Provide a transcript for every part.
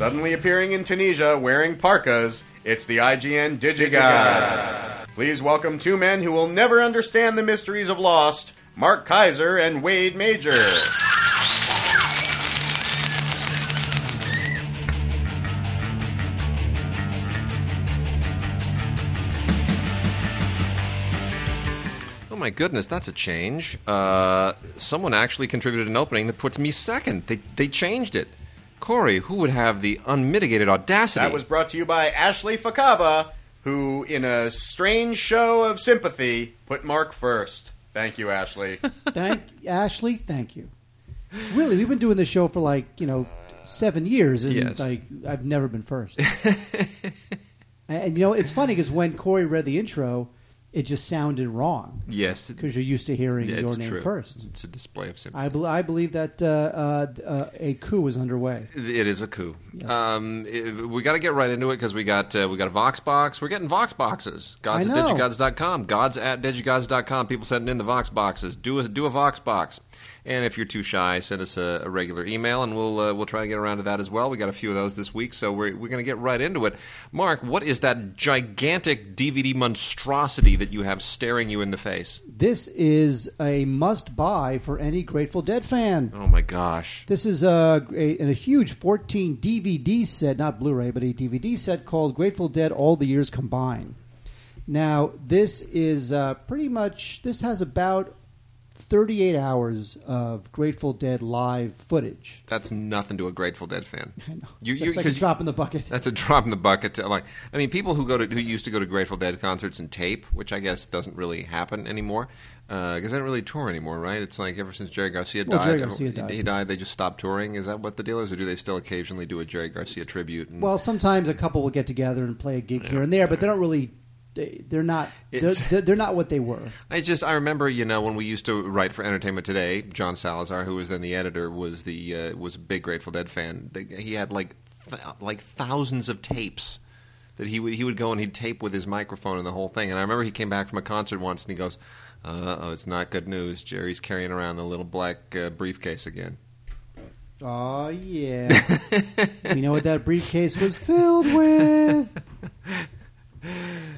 Suddenly appearing in Tunisia wearing parkas, it's the IGN Digigods. Please welcome two men who will never understand the mysteries of Lost Mark Kaiser and Wade Major. Oh my goodness, that's a change. Uh, someone actually contributed an opening that puts me second. They, they changed it. Corey, who would have the unmitigated audacity? That was brought to you by Ashley Fakaba, who, in a strange show of sympathy, put Mark first. Thank you, Ashley. Thank Ashley. Thank you. Really, we've been doing this show for like you know seven years, and Yes. like I've never been first. and, and, you know, it's funny because when Corey read the intro, it just sounded wrong yes, because you're used to hearing yeah, your name true. first. It's a display of sympathy. I, bel I believe that uh, uh, uh, a coup is underway. It is a coup. Yes. Um, it- we got to get right into it because we got uh, we got a Vox box. We're getting Vox boxes. Gods at digigods.com. Gods at digigods.com. People sending in the Vox boxes. Do a do a Vox box. And if you're too shy, send us a, a regular email, and we'll uh, we'll try to get around to that as well. We got a few of those this week, so we're we're going to get right into it. Mark, what is that gigantic DVD monstrosity that you have staring you in the face? This is a must buy for any Grateful Dead fan. Oh my gosh! This is a, a, a huge 14 DVD set, not Blu ray, but a DVD set called Grateful Dead All the Years Combined. Now, this is uh, pretty much, this has about 38 hours of Grateful Dead live footage. That's nothing to a Grateful Dead fan. I know. You- you- like a drop in the bucket. That's a drop in the bucket. To, like, I mean, people who go to who used to go to Grateful Dead concerts and tape, which I guess doesn't really happen anymore, uh, because they don't really tour anymore, right? It's like ever since Jerry Garcia Well, died, Jerry Garcia he- died. he died. They just stopped touring. Is that what the deal is, or do they still occasionally do a Jerry Garcia tribute? And, Well, sometimes a couple will get together and play a gig here and there, but they don't really, they, they're not, they're, they're, not what they were. I just I remember you know when we used to write for Entertainment Today, John Salazar, who was then the editor, was the uh, was a big Grateful Dead fan. He had like th- like thousands of tapes that he would he would go and he'd tape with his microphone and the whole thing. And I remember he came back from a concert once and he goes, "Uh oh, it's not good news. Jerry's carrying around the little black uh, briefcase again." Oh, yeah. you know what that briefcase was filled with?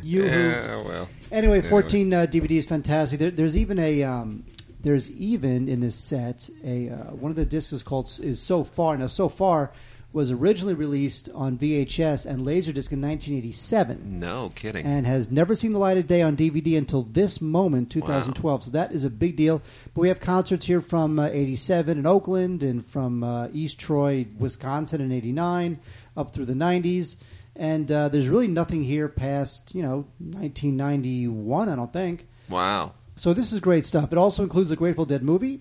You Yeah, well. Anyway, Anyway. 14 uh, DVDs, fantastic. There, there's even a um, there's even in this set a uh, one of the discs is called is So Far. Now, So Far was originally released on VHS and Laserdisc in 1987 No kidding. and has never seen the light of day on DVD until this moment, 2012. So that is a big deal. But we have concerts here from uh, 87 in Oakland and from uh, East Troy, Wisconsin in 89 up through the 90s. And uh, there's really nothing here past, you know, 1991, I don't think. wow. So this is great stuff. It also includes the Grateful Dead movie,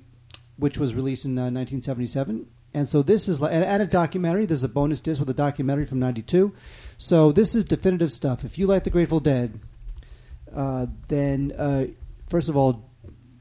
which was released in uh, 1977. And so this is like, and, and a documentary. There's a bonus disc with a documentary from '92. So this is definitive stuff. If you like the Grateful Dead, uh, then uh, first of all,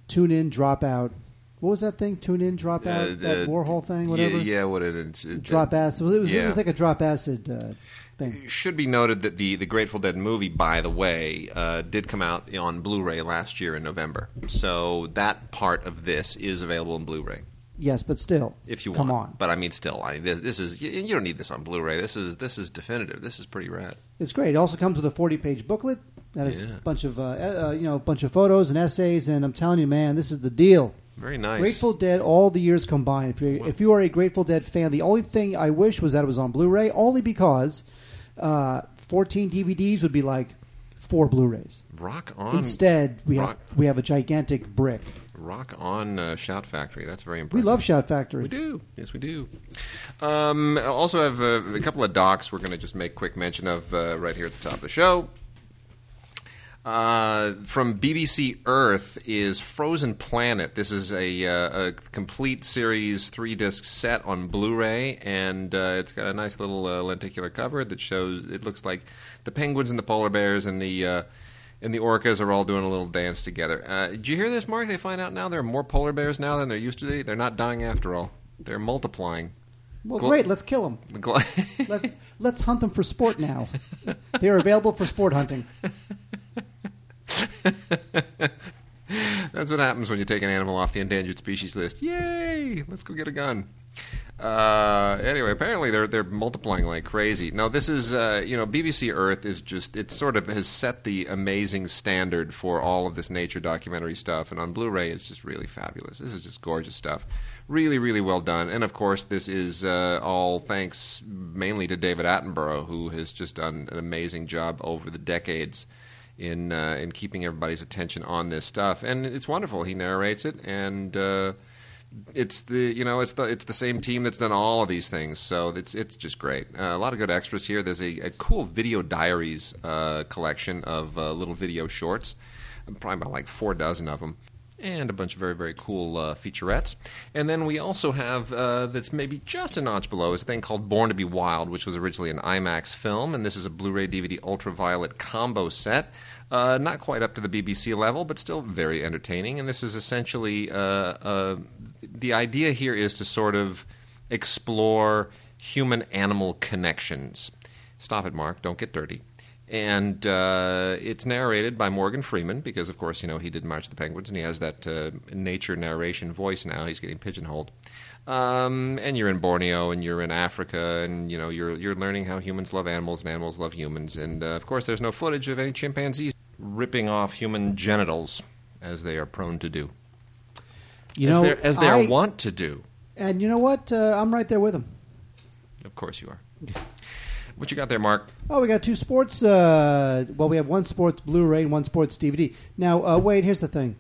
tune in, drop out. What was that thing? Tune in, drop out. Uh, that uh, Warhol thing, whatever. Yeah, yeah what it is. it- Drop acid. Well, it was, it was like a drop acid uh, thing. It should be noted that the, the Grateful Dead movie, by the way, uh, did come out on Blu-ray last year in November. So that part of this is available in Blu-ray Yes, but still, if you come want. on. But I mean, still, I, this, this is you, you don't need this on Blu-ray. This is this is definitive. This is pretty rad. It's great. It also comes with a 40-page booklet that is Yeah. a bunch of uh, uh, you know a bunch of photos and essays. And I'm telling you, man, this is the deal. Very nice. Grateful Dead, all the years combined. If you if you are a Grateful Dead fan, the only thing I wish was that it was on Blu-ray, only because uh, 14 DVDs would be like four Blu-rays. Rock on. Instead, we rock, have we have a gigantic brick. rock on uh, Shout Factory. That's very important. We love Shout Factory. We do. Yes, we do. Um, I also have uh, a couple of docs we're going to just make quick mention of uh, right here at the top of the show. Uh, from BBC Earth is Frozen Planet. This is a, uh, a complete series, three disc set on Blu-ray, and uh, it's got a nice little uh, lenticular cover that shows. It looks like the penguins and the polar bears and the uh, and the orcas are all doing a little dance together. Uh, did you hear this, Mark? They find out now there are more polar bears now than there used to be. They're not dying after all. They're multiplying. Well, great. Let's kill them. Gl- Let's let's hunt them for sport now. they are available for sport hunting. That's what happens when you take an animal off the endangered species list. Yay! Let's go get a gun. Uh, anyway, apparently they're they're multiplying like crazy. Now this is uh, you know BBC Earth is just it sort of has set the amazing standard for all of this nature documentary stuff, and on Blu-ray it's just really fabulous. This is just gorgeous stuff, really really well done. And of course, this is uh, all thanks mainly to David Attenborough, who has just done an amazing job over the decades in uh, in keeping everybody's attention on this stuff. And it's wonderful. He narrates it and. Uh, it's the you know it's the it's the same team that's done all of these things, so it's it's just great. Uh, a lot of good extras here. There's a, a cool video diaries uh, collection of uh, little video shorts, probably about like four dozen of them. And a bunch of very, very cool uh, featurettes. And then we also have, uh, that's maybe just a notch below, is a thing called Born to Be Wild, which was originally an IMAX film. And this is a Blu ray DVD ultraviolet combo set. Uh, not quite up to the BBC level, but still very entertaining. And this is essentially uh, uh, the idea here is to sort of explore human animal connections. Stop it, Mark. Don't get dirty. And uh, it's narrated by Morgan Freeman because, of course, you know he did March of the Penguins, and he has that uh, nature narration voice now. He's getting pigeonholed. Um, and you're in Borneo, and you're in Africa, and you know you're you're learning how humans love animals and animals love humans. And uh, of course, there's no footage of any chimpanzees ripping off human genitals as they are prone to do, You as know, as they I- are wont to do. And you know what? Uh, I'm right there with him. Of course, you are. What you got there, Mark? Oh, we got two sports. Uh, well, we have one sports Blu-ray and one sports DVD. Now, uh, Wade, here's the thing.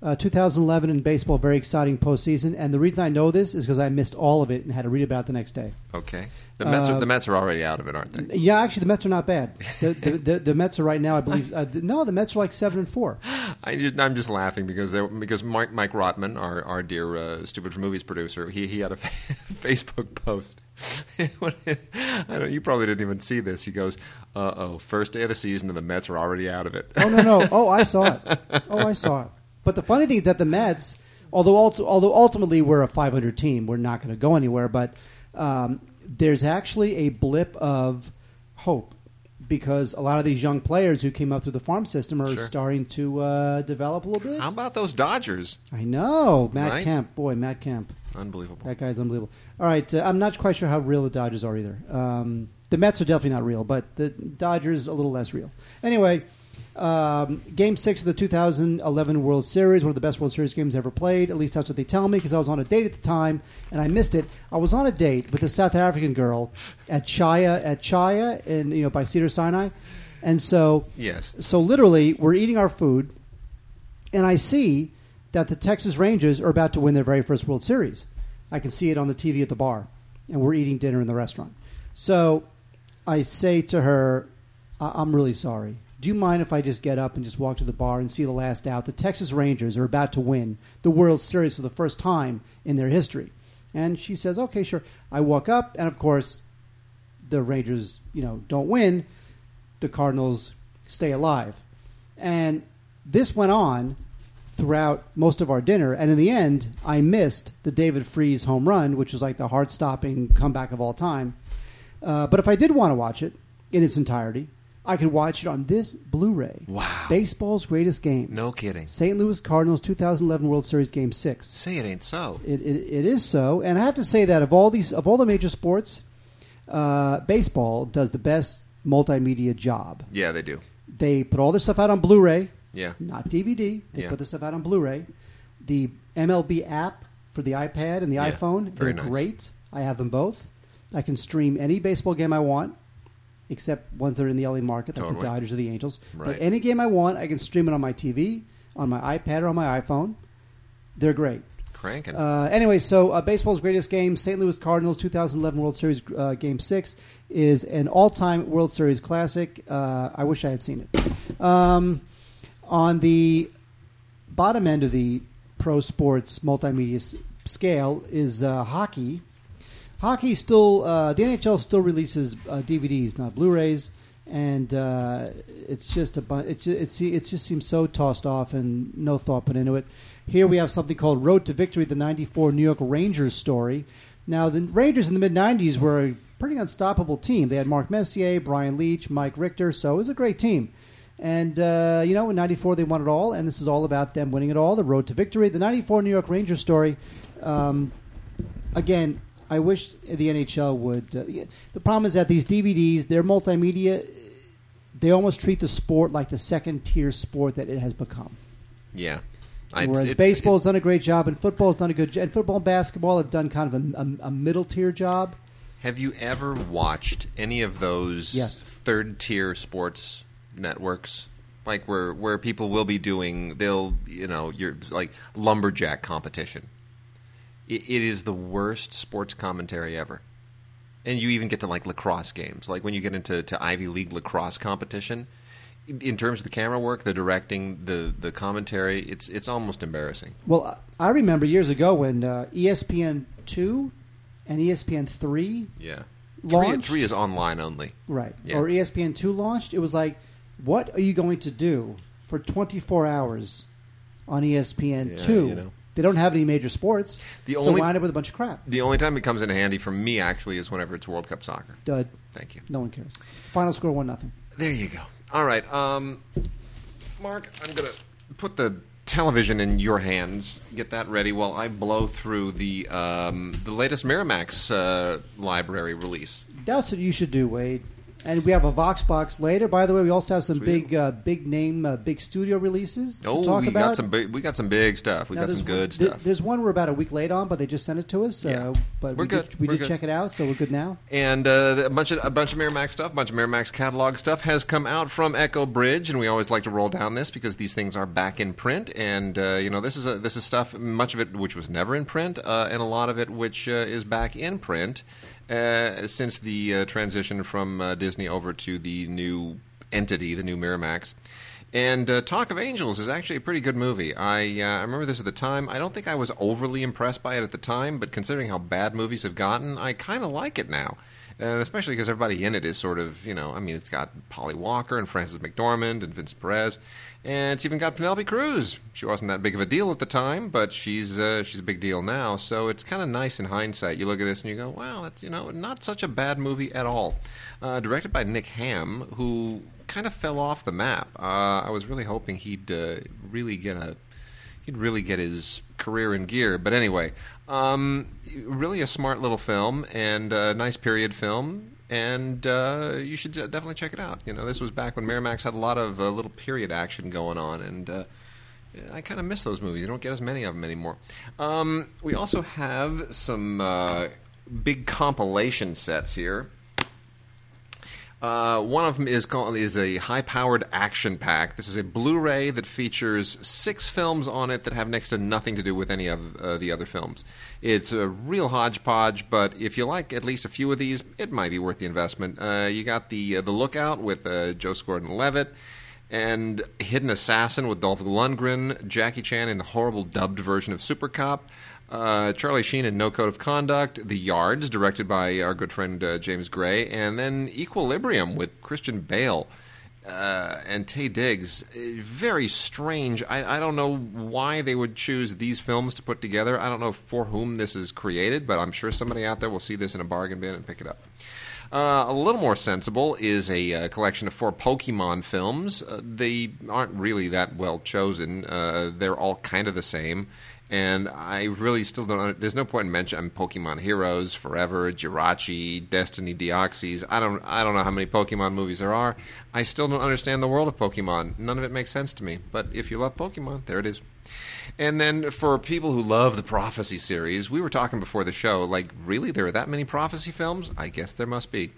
Uh, 2011 in baseball, very exciting postseason, and the reason I know this is because I missed all of it and had to read about it the next day. Okay, the Mets are Uh, the Mets are already out of it, aren't they? Yeah, actually, the Mets are not bad. The, the, the, the Mets are right now, I believe. Uh, the, no, the Mets are like seven and four. I just, I'm just laughing because because Mike, Mike Rotman, our our dear uh, stupid for movies producer, he he had a Facebook post. I don't, you probably didn't even see this. He goes, "Uh oh, first day of the season, and the Mets are already out of it." Oh no, no. Oh, I saw it. Oh, I saw it. But the funny thing is that the Mets, although although ultimately we're a 500 team, we're not going to go anywhere. But um, there's actually a blip of hope because a lot of these young players who came up through the farm system are Sure. starting to uh, develop a little bit. How about those Dodgers? I know Matt Right? Kemp. Boy, Matt Kemp. Unbelievable. That guy's unbelievable. All right, uh, I'm not quite sure how real the Dodgers are either. Um, the Mets are definitely not real, but the Dodgers a little less real. Anyway, um, Game Six of the 2011 World Series, one of the best World Series games ever played. At least that's what they tell me, because I was on a date at the time and I missed it. I was on a date with a South African girl at Chaya at Chaya, in you know by Cedar Sinai, and so Yes. so literally, we're eating our food, and I see that the Texas Rangers are about to win their very first World Series. I can see it on the TV at the bar, and we're eating dinner in the restaurant. So I say to her, I- "I'm really sorry. Do you mind if I just get up and just walk to the bar and see the last out? The Texas Rangers are about to win the World Series for the first time in their history." And she says, "Okay, sure." I walk up, and of course, the Rangers, you know, don't win the Cardinals stay alive. And this went on throughout most of our dinner. And in the end, I missed the David Freese home run, which was like the heart stopping comeback of all time. Uh, but if I did want to watch it in its entirety, I could watch it on this Blu ray. Wow. Baseball's greatest games. No kidding. St. Louis Cardinals 2011 World Series Game 6. Say it ain't so. It, it, it is so, and I have to say that of all these, of all the major sports, uh, baseball does the best multimedia job. Yeah, they do. They put all their stuff out on Blu-ray, Yeah. not DVD. They Yeah. put the stuff out on Blu-ray. The MLB app for the iPad and the Yeah, iPhone, very they're nice. great. I have them both. I can stream any baseball game I want, except ones that are in the LA market, like Totally. the Dodgers or the Angels. Right. But any game I want, I can stream it on my TV, on my iPad, or on my iPhone. They're great. Cranking. Uh, anyway, so uh, baseball's greatest game, St. Louis Cardinals 2011 World Series uh, Game 6, is an all time World Series classic. Uh, I wish I had seen it. Um, on the bottom end of the pro sports multimedia s- scale is uh, hockey. Hockey still, uh, the NHL still releases uh, DVDs, not Blu-rays, and uh, it's just a bunch. It, it, it just seems so tossed off and no thought put into it. Here we have something called Road to Victory, the '94 New York Rangers story. Now, the Rangers in the mid '90s were a pretty unstoppable team. They had Mark Messier, Brian Leetch, Mike Richter, so it was a great team. And, uh, you know, in 94 they won it all, and this is all about them winning it all, the road to victory. The 94 New York Rangers story, um, again, I wish the NHL would. Uh, the problem is that these DVDs, they're multimedia. They almost treat the sport like the second tier sport that it has become. Yeah. I- Whereas it- baseball's done a great job, and football's done a good job, and football and basketball have done kind of a, a, a middle tier job. Have you ever watched any of those Yes. third tier sports networks? Like where where people will be doing they'll you know you're like lumberjack competition. It, it is the worst sports commentary ever, and you even get to like lacrosse games. Like when you get into to Ivy League lacrosse competition, in, in terms of the camera work, the directing, the the commentary, it's it's almost embarrassing. Well, I remember years ago when uh, ESPN two and ESPN three Yeah, launched. Three, three is online only. right, Yeah. or ESPN two launched. It was like, what are you going to do for twenty four hours on ESPN Yeah, two? you know. They don't have any major sports, The so only- wind up with a bunch of crap. The only time it comes in handy for me actually is whenever it's World Cup soccer. Dud. Thank you. No one cares. Final score one nothing. There you go. All right, um, Mark, I'm gonna put the television in your hands. Get that ready while I blow through the um, the latest Miramax uh, library release. That's what you should do, Wade. And we have a Vox box later. By the way, we also have some Sweet. big, uh, big name, uh, big studio releases to Oh, talk we about. got some big, we got some big stuff. We Now, got some there's good one- there- stuff. There's one we're about a week late on, but they just sent it to us. Yeah. Uh, but We're we good. did, we We're did good. check it out, so we're good now. And uh, a bunch of a bunch of Miramax stuff, a bunch of Miramax catalog stuff has come out from Echo Bridge, and we always like to roll down this because these things are back in print. And uh, you know, this is a, this is stuff, much of it which was never in print, uh, and a lot of it which uh, is back in print uh, since the uh, transition from uh, Disney over to the new entity, the new Miramax. And uh, Talk of Angels is actually a pretty good movie. I uh, I remember this at the time. I don't think I was overly impressed by it at the time, but considering how bad movies have gotten, I kind of like it now. And especially because everybody in it is sort of, you know, I mean, it's got Polly Walker and Frances McDormand and Vincent Perez, and it's even got Penelope Cruz. She wasn't that big of a deal at the time, but she's uh, she's a big deal now. So it's kind of nice in hindsight. You look at this and you go, wow, that's you know, not such a bad movie at all. Uh, directed by Nick Hamm, who kind of fell off the map. Uh, I was really hoping he'd uh, really get a he'd really get his career in gear. But anyway, um, really a smart little film and a nice period film. And uh, you should definitely check it out. You know, this was back when Miramax had a lot of uh, little period action going on, and uh, I kind of miss those movies. You don't get as many of them anymore. Um, we also have some uh, big compilation sets here. Uh, one of them is called is a high-powered action pack. This is a Blu-ray that features six films on it that have next to nothing to do with any of uh, the other films. It's a real hodgepodge, but if you like at least a few of these, it might be worth the investment. Uh, you got the uh, the Lookout with uh, Joseph Gordon-Levitt and Hidden Assassin with Dolph Lundgren, Jackie Chan in the horrible dubbed version of Super Cop. Uh, Charlie Sheen in No Code of Conduct, The Yards, directed by our good friend uh, James Gray, and then Equilibrium with Christian Bale uh, and Taye Diggs. Uh, Very strange. I, I don't know why they would choose these films to put together. I don't know for whom this is created, but I'm sure somebody out there will see this in a bargain bin and pick it up. Uh, a little more sensible is a uh, collection of four Pokemon films. They aren't really that well chosen. They're all kind of the same. And I really still don't. There's no point in mentioning Pokemon Heroes, Forever, Jirachi, Destiny, Deoxys. I don't. I don't know how many Pokemon movies there are. I still don't understand the world of Pokemon. None of it makes sense to me. But if you love Pokemon, there it is. And then for people who love the Prophecy series, we were talking before the show. Like, really, there are that many Prophecy films? I guess there must be.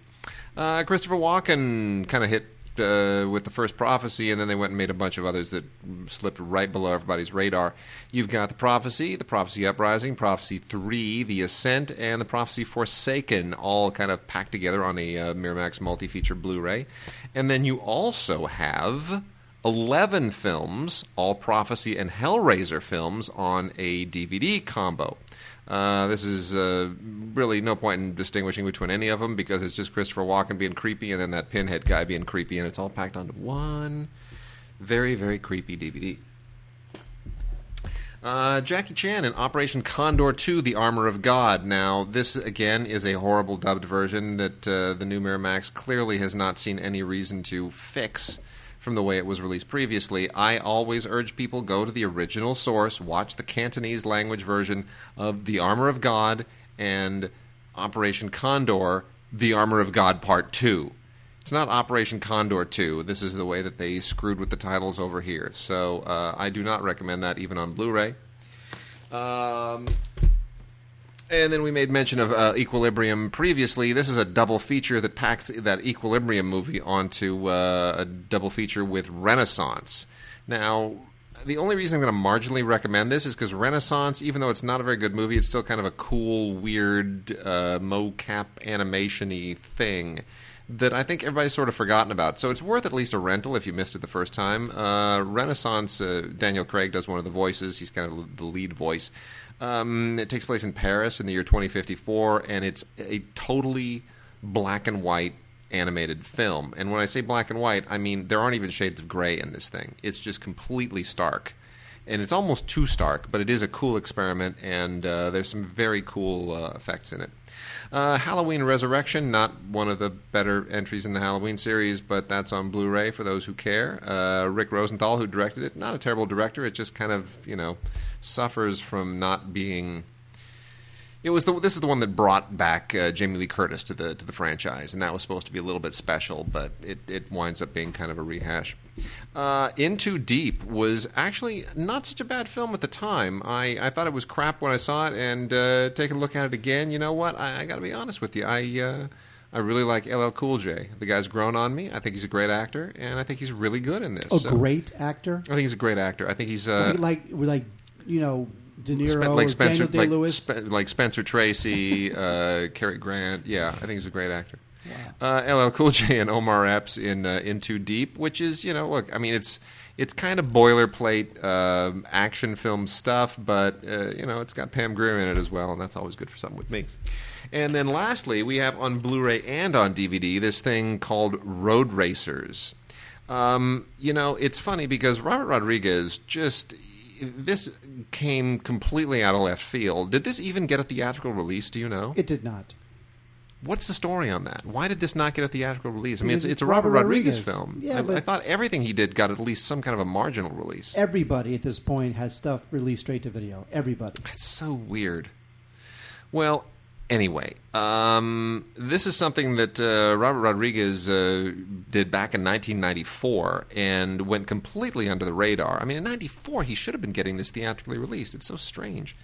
Uh, Christopher Walken kind of hit uh, with the first Prophecy, and then they went and made a bunch of others that slipped right below everybody's radar. You've got the Prophecy, the Prophecy Uprising, Prophecy Three, the Ascent, and the Prophecy Forsaken, all kind of packed together on a uh, Miramax multi-feature Blu-ray. And then you also have 11 films, all Prophecy and Hellraiser films, on a DVD combo. Uh, this is uh, really no point in distinguishing between any of them because it's just Christopher Walken being creepy and then that pinhead guy being creepy, and it's all packed onto one very, very creepy DVD. Uh, Jackie Chan in Operation Condor 2, The Armor of God. Now, this again is a horrible dubbed version that uh, the new Miramax clearly has not seen any reason to fix from the way it was released previously. I always urge people go to the original source, watch the Cantonese language version of The Armor of God, and Operation Condor: The Armor of God Part Two. It's not Operation Condor 2. This is the way that they screwed with the titles over here. So uh, I do not recommend that even on Blu ray. Um, and then we made mention of uh, Equilibrium previously. This is a double feature that packs that Equilibrium movie onto uh, a double feature with Renaissance. Now, the only reason I'm going to marginally recommend this is because Renaissance, even though it's not a very good movie, it's still kind of a cool, weird, uh, mocap animation y thing that I think everybody's sort of forgotten about. So it's worth at least a rental if you missed it the first time. Uh, Renaissance, uh, Daniel Craig does one of the voices. He's kind of the lead voice. Um, it takes place in Paris in the year 2054, and it's a totally black and white animated film. And when I say black and white, I mean there aren't even shades of gray in this thing. It's just completely stark. And it's almost too stark, but it is a cool experiment, and uh, there's some very cool uh, effects in it. Uh, Halloween Resurrection, not one of the better entries in the Halloween series, but that's on Blu-ray for those who care. Uh, Rick Rosenthal, who directed it, not a terrible director. It just kind of, you know, suffers from not being. It was the, this is the one that brought back uh, Jamie Lee Curtis to the to the franchise, and that was supposed to be a little bit special, but it, it winds up being kind of a rehash. Uh, In Too Deep was actually not such a bad film at the time. I, I thought it was crap when I saw it, and uh, taking a look at it again, you know what? I, I got to be honest with you. I uh, I really like LL Cool J. The guy's grown on me. I think he's a great actor, and I think he's really good in this. A So- great actor. I think he's a great actor. I think he's uh, like, like, like, you know, De Niro, like Spencer, Daniel Day like, Lewis. Spe- like Spencer Tracy, uh, Cary Grant. Yeah, I think he's a great actor. Uh, LL Cool J and Omar Epps in uh, In Too Deep, which is you know, look, I mean, it's it's kind of boilerplate um action film stuff, but uh, you know, it's got Pam Grier in it as well, and that's always good for something with me. And then lastly, we have on Blu-ray and on DVD this thing called Road Racers. Um, you know, it's funny because Robert Rodriguez just this came completely out of left field. Did this even get a theatrical release? Do you know? it did not. What's the story on that? Why did this not get a theatrical release? I mean, it's, it's a Robert, Robert Rodriguez, Rodriguez. film. Yeah, I, but- I thought everything he did got at least some kind of a marginal release. Everybody at this point has stuff released straight to video. Everybody. It's so weird. Well, anyway, um, this is something that uh, Robert Rodriguez uh, did back in 1994 and went completely under the radar. I mean, in '94 he should have been getting this theatrically released. It's so strange.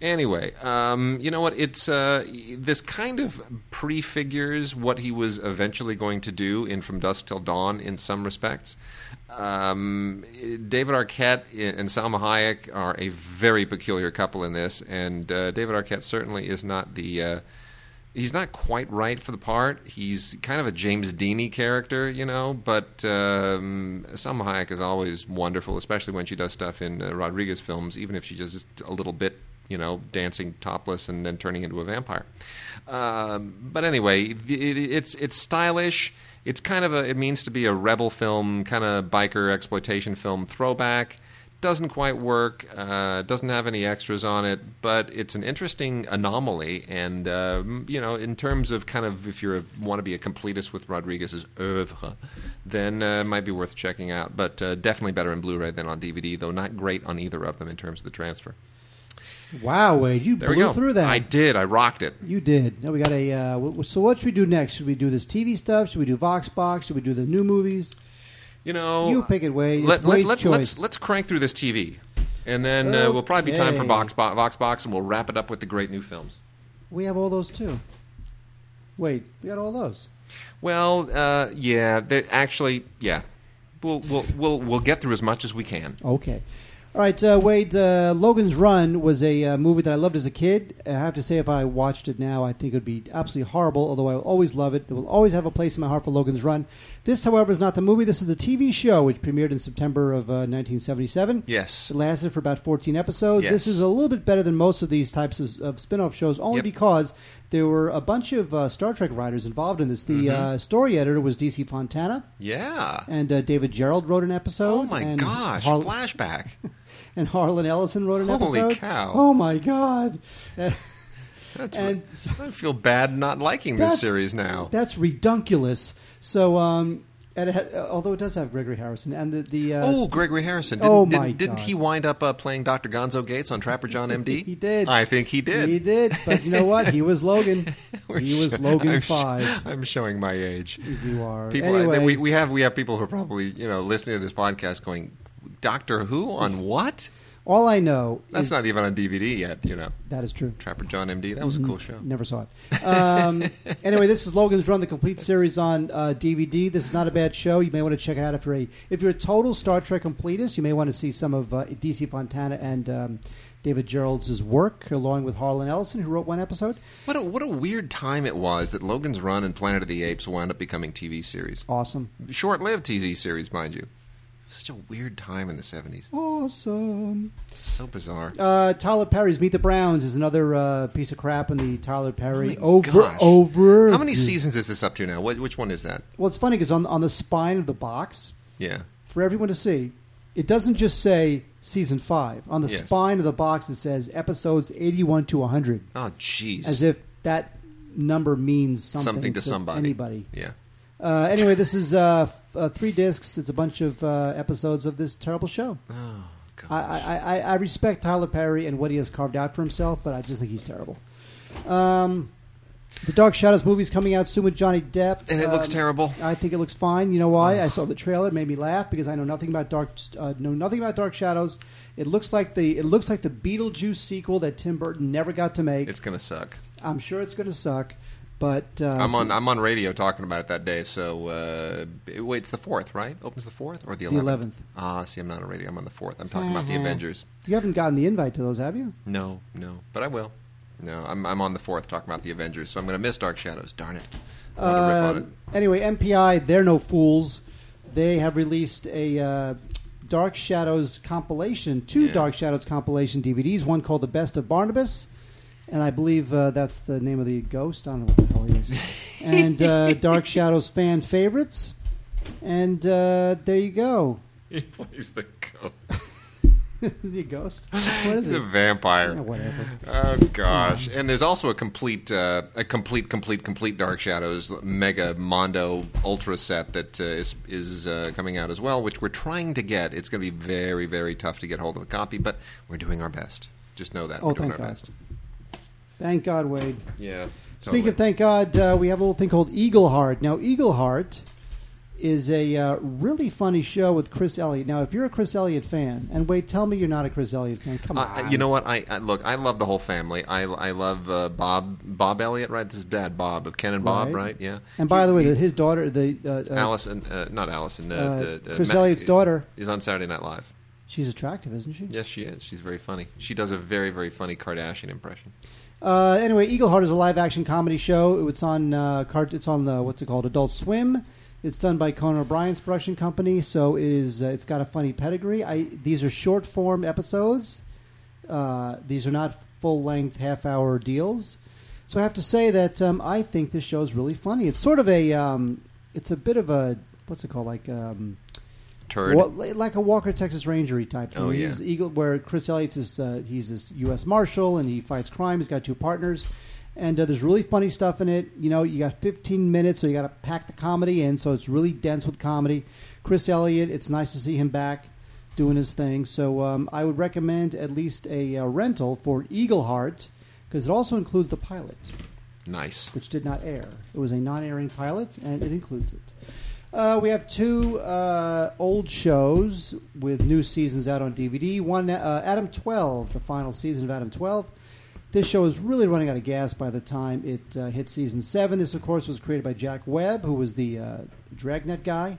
Anyway, um, you know what? It's uh, this kind of prefigures what he was eventually going to do in From Dusk Till Dawn in some respects. Um, David Arquette and Salma Hayek are a very peculiar couple in this, and uh, David Arquette certainly is not the. Uh, he's not quite right for the part. He's kind of a James Deany character, you know, but um, Salma Hayek is always wonderful, especially when she does stuff in uh, Rodriguez films, even if she does just a little bit, you know, dancing topless and then turning into a vampire. Um, but anyway, it, it's it's stylish. It's kind of a. It means to be a rebel film, kind of biker exploitation film throwback. Doesn't quite work. Uh, doesn't have any extras on it, but it's an interesting anomaly. And um, you know, in terms of kind of if you want to be a completist with Rodriguez's oeuvre, then uh, it might be worth checking out. But uh, definitely better in Blu-ray than on DVD, though not great on either of them in terms of the transfer. Wow, Wade, you There blew through that. I did. I rocked it. You did. Now we got a. Uh, w- so what should we do next? Should we do this TV stuff? Should we do Vox Box? Should we do the new movies? You know, You pick it, Wade. Let, let, let, choice. let's let's crank through this TV, and then uh, we'll probably be time for Okay. Vox, Bo- Vox Box, and we'll wrap it up with the great new films. We have all those too. Wait, we got all those. Well, uh, yeah, actually, yeah, we'll we'll we'll we'll get through as much as we can. Okay. All right, uh, Wade. Uh, Logan's Run was a uh, movie that I loved as a kid. I have to say, if I watched it now, I think it would be absolutely horrible. Although I will always love it, it will always have a place in my heart for Logan's Run. This, however, is not the movie. This is the TV show, which premiered in September of uh, 1977. Yes. It lasted for about 14 episodes. Yes. This is a little bit better than most of these types of, of spin-off shows, only Yep. because there were a bunch of uh, Star Trek writers involved in this. The Mm-hmm. uh, story editor was D.C. Fontana, Yeah. and uh, David Gerrold wrote an episode. Oh my gosh! Har- Flashback. and Harlan Ellison wrote an Holy episode. cow. Oh my god! Uh, and I feel bad not liking this series now. That's redunculous. So, um, and it had, although it does have Gregory Harrison and the the uh, Oh, Gregory Harrison. Didn't, Oh, didn't, my didn't God. he wind up uh, playing Dr. Gonzo Gates on Trapper John MD? He did. I think he did. he did. But you know what? He was Logan. He was Logan I'm sh- five. I'm showing my age. You are. People, anyway, we, we have we have people who are probably you know listening to this podcast going, Doctor Who on what? all I know That's is not even on DVD yet. You know, that is true. Trapper John M.D. That was a cool show. Never saw it. Um, anyway, this is Logan's Run, the complete series on uh, DVD. This is not a bad show. You may want to check it out if you're a if you're a total Star Trek completist. You may want to see some of uh, DC Fontana and um, David Gerrold's work, along with Harlan Ellison, who wrote one episode. What a what a weird time it was that Logan's Run and Planet of the Apes wound up becoming TV series. Awesome, Short-lived TV series, mind you. Such a weird time in the seventies. awesome. So bizarre. Uh, Tyler Perry's Meet the Browns is another uh, piece of crap in the Tyler Perry Oh my over gosh. over. How many seasons is this up to now? What, which one is that? Well, it's funny because on on the spine of the box, Yeah. for everyone to see, it doesn't just say season five. On the Yes. spine of the box, it says episodes 81 to 100, Oh, jeez. as if that number means something, Something to somebody. anybody. Yeah. Uh, anyway, this is uh, f- uh, three discs. It's a bunch of uh, episodes of this terrible show. Oh, God. I, I, I, I respect Tyler Perry and what he has carved out for himself, but I just think he's terrible. Um, the Dark Shadows movie's coming out soon with Johnny Depp, and it looks Um, terrible. I think it looks fine. You know why? I saw the trailer; it made me laugh because I know nothing about Dark uh, know nothing about Dark Shadows. It looks like the it looks like the Beetlejuice sequel that Tim Burton never got to make. It's gonna suck. I'm sure it's going to suck, but uh, I'm on. I'm on radio talking about it that day. So uh, wait, it's the fourth, right? Opens the fourth or the the eleventh? Ah, see, I'm not on radio. I'm on the fourth. I'm talking about the Avengers. You haven't gotten the invite to those, have you? No, no, but I will. No, I'm, I'm on the fourth talking about the Avengers, so I'm going to miss Dark Shadows. Darn it. I want to rip on it. Um, anyway, MPI, they're no fools. They have released a uh, Dark Shadows compilation, two Yeah. Dark Shadows compilation DVDs. One called The Best of Barnabas, and I believe uh, that's the name of the ghost. I don't know what the hell he is. and uh, Dark Shadows fan favorites. And uh, there you go. He plays the ghost. the ghost. What is He's it? a vampire. Yeah, whatever. Oh gosh! And there's also a complete, uh, a complete, complete, complete Dark Shadows Mega Mondo Ultra set that uh, is is uh, coming out as well, which we're trying to get. It's going to be very, very tough to get hold of a copy, but we're doing our best. Just know that Oh, we're doing thank our God. best. Thank God, Wade. Yeah. Speaking of thank God, uh, we have a little thing called Eagle Heart. Now, Eagle Heart is a uh, really funny show with Chris Elliott. Now, if you're a Chris Elliott fan, and wait, tell me you're not a Chris Elliott fan. Come Uh, on. you know what? I, I look. I love the whole family. I, I love uh, Bob Bob Elliott. Right? This is dad Bob Ken and Bob. Right. Right? Yeah. And by the way, He- his daughter, the uh, uh, Allison, uh, not Allison. Uh, uh, the- uh, Chris Ma- Elliott's daughter, is on Saturday Night Live. she's attractive, isn't she? Yes, she is. She's very funny. She does a very, very funny Kardashian impression. Uh, anyway, Eagle Heart is a live action comedy show. It's on uh, It's on uh, what's it called? Adult Swim. It's done by Conan O'Brien's production company, so it is. Uh, it's got a funny pedigree. I, these are short form episodes. Uh, these are not full length half hour deals. So I have to say that um, I think this show is really funny. It's sort of a. Um, it's a bit of a what's it called? Like um, Turd. Wa- like a Walker Texas Rangery type thing. Oh, yeah. He's Eagle, where Chris Elliott's is uh, he's this U.S. Marshal and he fights crime. He's got two partners, and uh, there's really funny stuff in it. You know, you got 15 minutes, so you got to pack the comedy in. So it's really dense with comedy. Chris Elliott, it's nice to see him back doing his thing. So um, I would recommend at least a uh, rental for Eagle Heart because it also includes the pilot Nice. which did not air. It was a non-airing pilot, and it includes it. Uh, we have two uh, old shows with new seasons out on DVD. One, uh, Adam 12, the final season of Adam 12. This show is really running out of gas by the time it uh, hit season seven. This, of course, was created by Jack Webb, who was the uh, Dragnet guy.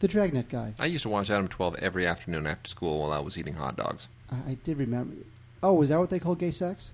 The Dragnet guy. I used to watch Adam 12 every afternoon after school while I was eating hot dogs. I, I did remember. Oh, is that what they call gay sex?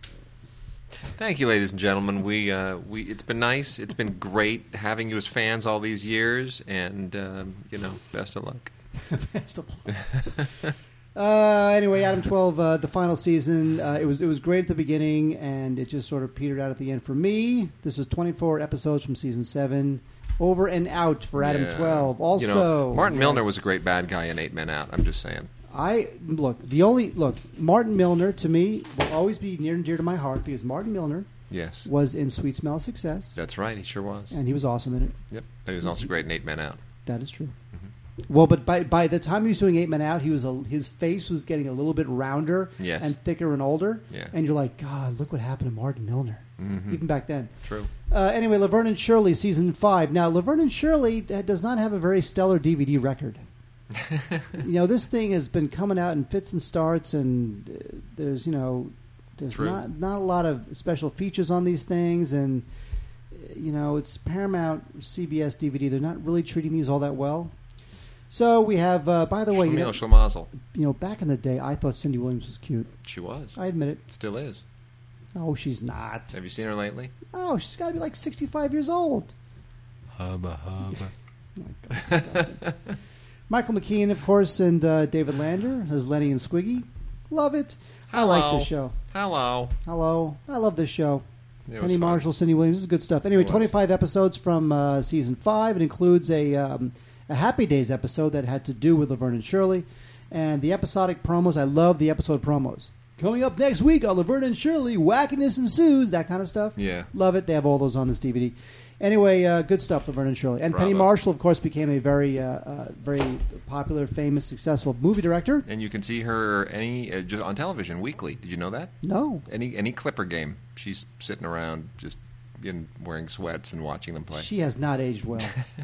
Thank you, ladies and gentlemen. We, uh, we, it's been nice. It's been great having you as fans all these years, and um, you know, best of luck. Best of luck. Uh, anyway, Adam Twelve, uh, the final season. Uh, it was it was great at the beginning, and it just sort of petered out at the end for me. This was twenty four episodes from season seven, over and out for Adam Yeah. Twelve. Also, you know, Martin Milner was a great bad guy in Eight Men Out. I'm just saying. I look the only look Martin Milner to me will always be near and dear to my heart because Martin Milner Yes, was in Sweet Smell of Success, that's right. He sure was. and he was awesome in it. Yep, but he was also great in Eight Men Out. That is true. Well, but by by the time he was doing Eight Men Out, he was a, his face was getting a little bit rounder Yes. and thicker and older. Yeah. And you're like, God, look what happened to Martin Milner. Mhm. Even back then. True. Uh, anyway, Laverne and Shirley season five. Now, Laverne and Shirley does not have a very stellar DVD record. you know, this thing has been coming out in fits and starts, and uh, there's you know, there's True. not not a lot of special features on these things, and uh, you know, it's Paramount CBS DVD. They're not really treating these all that well. So we have, uh, by the way, you know, you know, back in the day, I thought Cindy Williams was cute. She was. I admit it. Still is. No, she's not. Have you seen her lately? Oh, she's got to be like 65 years old. Hubba hubba. Oh God. Michael McKean, of course, and uh, David Lander as Lenny and Squiggy. Love it. I like Hello. this show. Hello. Hello. I love this show. It Penny. Marshall, Cindy Williams. This is good stuff. Anyway, 25 episodes from uh, season five. It includes a, um, a Happy Days episode that had to do with Laverne and Shirley. And the episodic promos. I love the episode promos. Coming up next week on Laverne and Shirley, wackiness ensues, that kind of stuff. Yeah. Love it. They have all those on this DVD. Anyway, uh, good stuff, Laverne and Shirley. And Penny Bravo. Marshall, of course, became a very, uh, uh, very popular, famous, successful movie director. And you can see her any uh, just on television weekly. Did you know that? No, Any any Clipper game, she's sitting around just in, wearing sweats and watching them play. she has not aged well.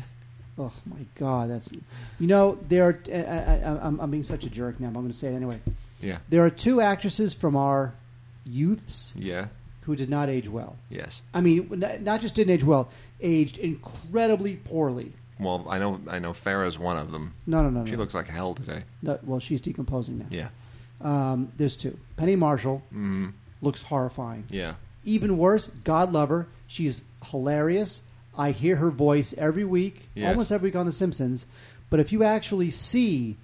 oh my God, that's you know there are. I, I, I'm, I'm being such a jerk now, but I'm going to say it anyway. yeah. There are two actresses from our youths Yeah. Who did not age well. Yes. I mean, not just didn't age well, aged incredibly poorly. Well, I know I know Farrah's one of them. No, no, no, no. She looks like hell today. No, well, she's decomposing now. Yeah. Um, there's two. Penny Marshall Mm, looks horrifying. yeah. Even worse, God love her. She's hilarious. I hear her voice every week, Yes. almost every week on The Simpsons. But if you actually see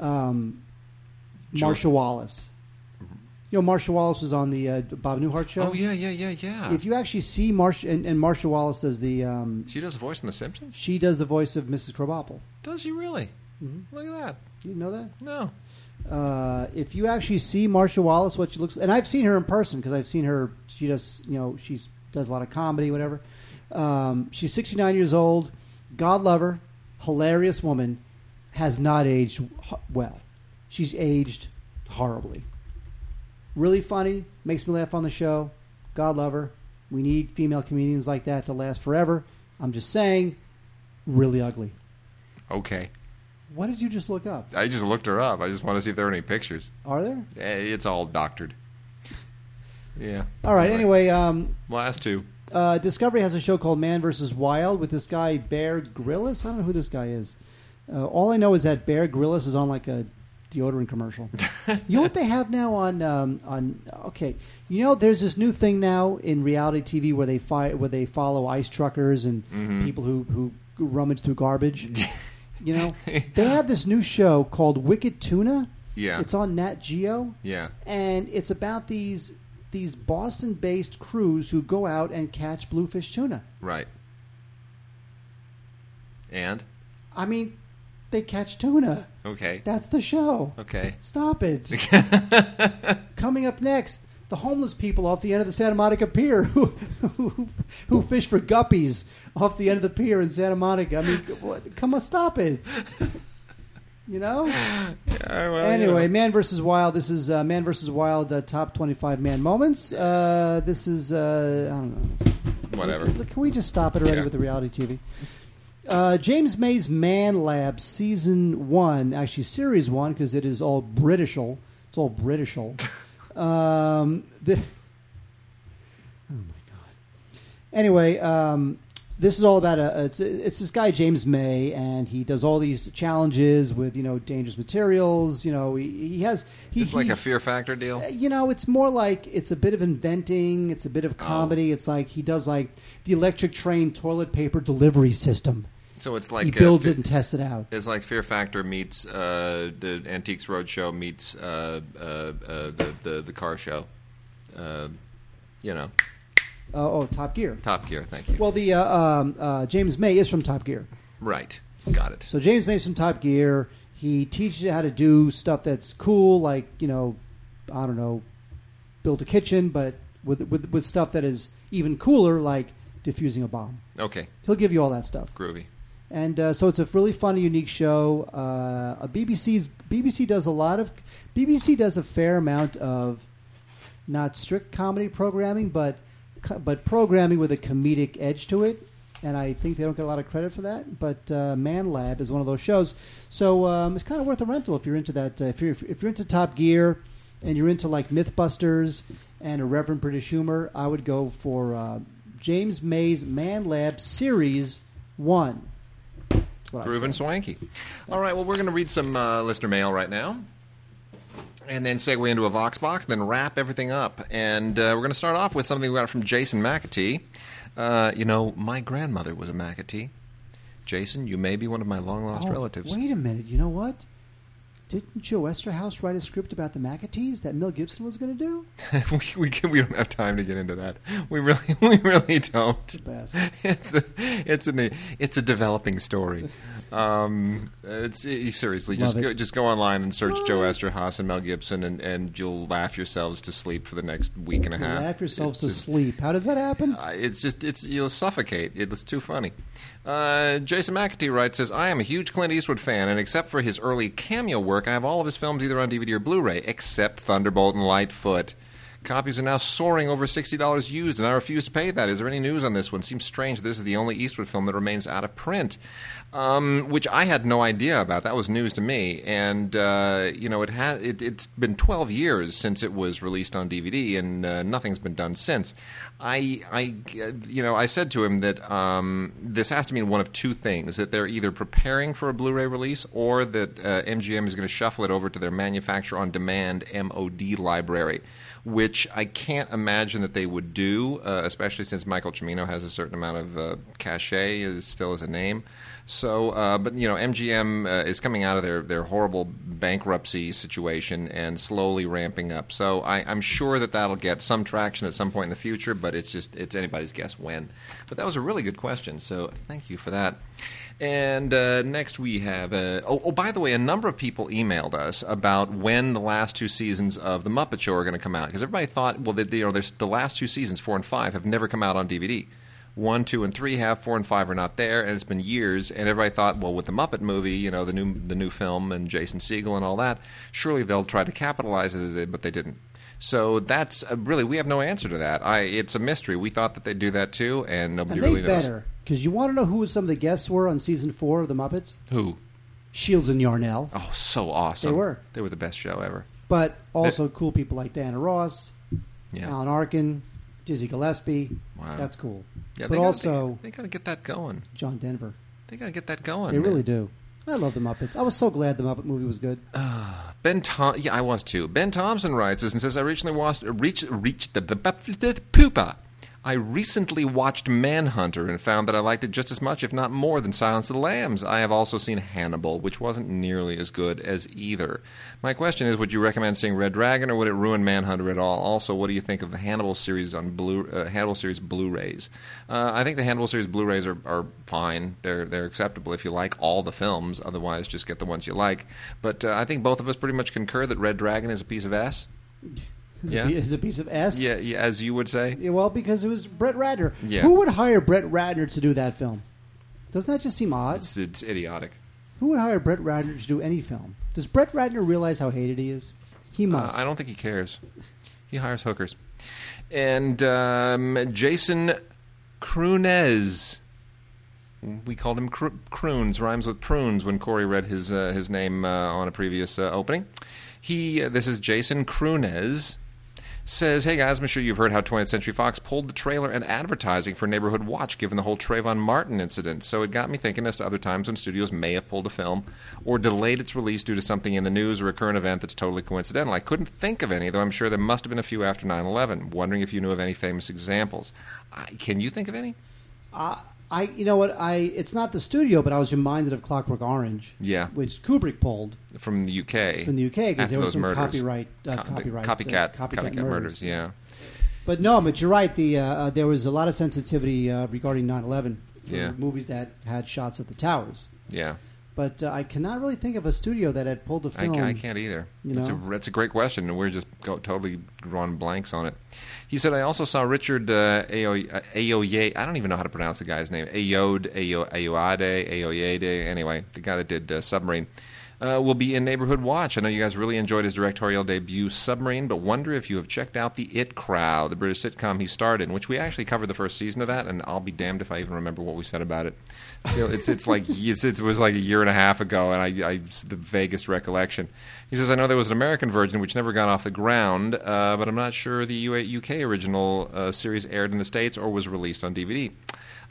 um, Marcia Wallace, you know, Marcia Wallace was on the uh, Bob Newhart show. Oh yeah, yeah, yeah, yeah. If you actually see Marcia, and, and Marcia Wallace does the, um, she does a voice in The Simpsons. she does the voice of Mrs. Krabappel. Does she really? Mhm. Look at that. You know that? No. uh, if you actually see Marcia Wallace, what she looks, and I've seen her in person because I've seen her. She does, you know, she does a lot of comedy, whatever. Um, she's 69 years old. God love her, hilarious woman. Has not aged h- well. She's aged horribly. Really funny, makes me laugh on the show. God love her. We need female comedians like that to last forever. I'm just saying, really ugly. Okay. What did you just look up? I just looked her up. I just want to see if there are any pictures. Are there? Eh, It's all doctored. Yeah. All right. Anyway, um, Last two. Uh, Discovery has a show called Man vs. Wild with this guy Bear Grylls. I don't know who this guy is. Uh, all I know is that Bear Grylls is on like a deodorant commercial. you know what they have now on um, on? Okay, you know there's this new thing now in reality TV where they fi- where they follow ice truckers and Mhm. people who who rummage through garbage. you know, they have this new show called Wicked Tuna. Yeah. It's on Nat Geo Yeah. and it's about these these Boston-based crews who go out and catch bluefin tuna. Right. And? I mean, they catch tuna. Okay. That's the show. Okay. Stop it. Coming up next, the homeless people off the end of the Santa Monica Pier who, who, who fish for guppies off the end of the pier in Santa Monica. I mean, what, come on, stop it. You know? Yeah, well, anyway, you know. Man versus Wild. This is uh, Man versus Wild uh, top twenty-five man moments. Uh, this is uh, I don't know. Whatever. Can, can we just stop it already Yeah. with the reality TV? Uh, James May's Man Lab season one, actually series one, because it is all Britishal. It's all Britishal. um, the, oh my god. Anyway, um, this is all about a. It's it's this guy James May, and he does all these challenges with you know dangerous materials. You know, he, he has he, It's like he- a fear factor deal. uh, you know, it's more like it's a bit of inventing. It's a bit of comedy. It's like he does like the electric train toilet paper delivery system. So it's like he builds uh, it and tests it out. It's like Fear Factor meets uh, the Antiques Roadshow meets uh, uh, uh, the, the the car show. Uh, you know, Uh, oh, Top Gear. Top Gear. Thank you. Well, the uh, um, uh, James May is from Top Gear. right. Got it. So James May's from Top Gear. He teaches you how to do stuff that's cool, like you know, I don't know, build a kitchen, but with with with stuff that is even cooler, like defusing a bomb. Okay. He'll give you all that stuff. Groovy. And uh, so it's a really fun, unique show. Uh, BBC's BBC does a lot of BBC does a fair amount of not strict comedy programming, but but programming with a comedic edge to it. And I think they don't get a lot of credit for that. But uh, Man Lab is one of those shows, so um, it's kind of worth a rental if you're into that. Uh, if you're if you're into Top Gear and you're into like MythBusters and a Reverend British Humor, I would go for uh, James May's Man Lab Series One. What I Groovin' say. swanky. All right, well, we're going to read some uh, listener mail right now. And then segue into a Vox box, then wrap everything up. And uh, we're going to start off with something we got from Jason McAtee. Uh, you know, my grandmother was a McAtee. Jason, you may be one of my long lost Oh, relatives. Wait a minute. You know what? Didn't Joe Eszterhas write a script about the McAtees that Mel Gibson was going to do? we, we, can- we don't have time to get into that. We really, we really don't. It's the best. it's a, it's a it's a developing story. Um, it's it- seriously just it. go, just go online and search Joe Eszterhas and Mel Gibson, and, and you'll laugh yourselves to sleep for the next week and a half. You half. laugh yourselves to just- sleep. How does that happen? uh, it's just it's you'll suffocate. It's too funny. Uh, Jason McAtee writes says I am a huge Clint Eastwood fan, and except for his early cameo work, I have all of his films either on DVD or Blu-ray, except Thunderbolt and Lightfoot. Copies are now soaring over sixty dollars used, and I refuse to pay that. Is there any news on this one? Seems strange. This is the only Eastwood film that remains out of print, um, which I had no idea about. That was news to me, and uh, you know it has. It, it's been twelve years since it was released on DVD, and uh, nothing's been done since. I, I, you know, I said to him that um, this has to mean one of two things: that they're either preparing for a Blu-ray release, or that uh, MGM is going to shuffle it over to their manufacturer-on-demand MOD library which I can't imagine that they would do, uh, especially since Michael Cimino has a certain amount of uh, cachet still as a name. So, uh, but you know, MGM uh, is coming out of their, their horrible bankruptcy situation and slowly ramping up. So, I, I'm sure that that'll get some traction at some point in the future, but it's just it's anybody's guess when. But that was a really good question, so thank you for that. And uh, next we have. Uh, oh, oh, by the way, a number of people emailed us about when the last two seasons of the Muppet Show are going to come out because everybody thought, well, that you know, the last two seasons, four and five, have never come out on DVD. One, two, and three have. Four and five are not there, and it's been years. And everybody thought, well, with the Muppet movie, you know, the new the new film and Jason Segel and all that, surely they'll try to capitalize it, but they didn't. So that's uh, really we have no answer to that. I it's a mystery. We thought that they'd do that too, and nobody and they really knows. better. Because you want to know who some of the guests were on season four of The Muppets? Who? Shields and Yarnell. Oh, so awesome! They were. They were the best show ever. But also cool people like Diana Ross, Yeah. Alan Arkin, Dizzy Gillespie. Wow. That's cool. Yeah, but they gotta- also they, got to get that going. John Denver. They got to get that going. They man. really do. I love the Muppets. I was so glad the Muppet movie was good. Uh, Ben Tom, yeah, I was too. Ben Thompson writes this and says, "I recently watched reached reached the, the, the poopa. I recently watched Manhunter and found that I liked it just as much, if not more, than Silence of the Lambs. I have also seen Hannibal, which wasn't nearly as good as either. My question is, would you recommend seeing Red Dragon, or would it ruin Manhunter at all? Also, what do you think of the Hannibal series on Blu uh, Hannibal series Blu-rays? Uh, I think the Hannibal series Blu-rays are, are fine. They're they're acceptable if you like all the films. Otherwise, just get the ones you like. But uh, I think both of us pretty much concur that Red Dragon is a piece of S. Yeah. Is a piece of S. Yeah, yeah, as you would say. Yeah, well, because it was Brett Ratner. Yeah. Who would hire Brett Ratner to do that film? Doesn't that just seem odd? It's, it's idiotic. Who would hire Brett Ratner to do any film? Does Brett Ratner realize how hated he is? He Uh, must. I don't think he cares. He hires hookers. And um, Jason Crunez. We called him Cr- Croons, rhymes with prunes when Corey read his uh, his name uh, on a previous uh, opening. He, uh, this is Jason Crunez, says, "Hey guys, I'm sure you've heard how 20th Century Fox pulled the trailer and advertising for Neighborhood Watch, given the whole Trayvon Martin incident. So it got me thinking as to other times when studios may have pulled a film or delayed its release due to something in the news or a current event that's totally coincidental. I couldn't think of any, though I'm sure there must have been a few after 9/11. Wondering if you knew of any famous examples. Can you think of any? I, I, you know what? I it's not the studio, but I was reminded of Clockwork Orange. Yeah. which Kubrick pulled From the UK. from the UK because there was some murders. copyright, uh, Co- copyright, copycat, uh, copycat, copycat murders. murders. Yeah. But no, but you're right. The uh, uh, there was a lot of sensitivity uh, regarding 9/11 for Yeah. movies that had shots of the towers. Yeah. But uh, I cannot really think of a studio that had pulled a I, film. ca- I can't either. You that's, a, that's a great question, and we're just go, totally drawing blanks on it. He said, I also saw Richard uh, Ayo- uh, Ayoye. I don't even know how to pronounce the guy's name. Ayode, Ayo, Ayoade, Ayoyede. Anyway, the guy that did uh, Submarine. Uh, will be in Neighborhood Watch. I know you guys really enjoyed his directorial debut, Submarine, but wonder if you have checked out The It Crowd, the British sitcom he starred in, which we actually covered the first season of that, and I'll be damned if I even remember what we said about it. You know, it's it's like it's, it was like a year and a half ago, and I, I the vaguest recollection. He says, "I know there was an American version which never got off the ground, uh, but I'm not sure the UK original uh, series aired in the states or was released on DVD."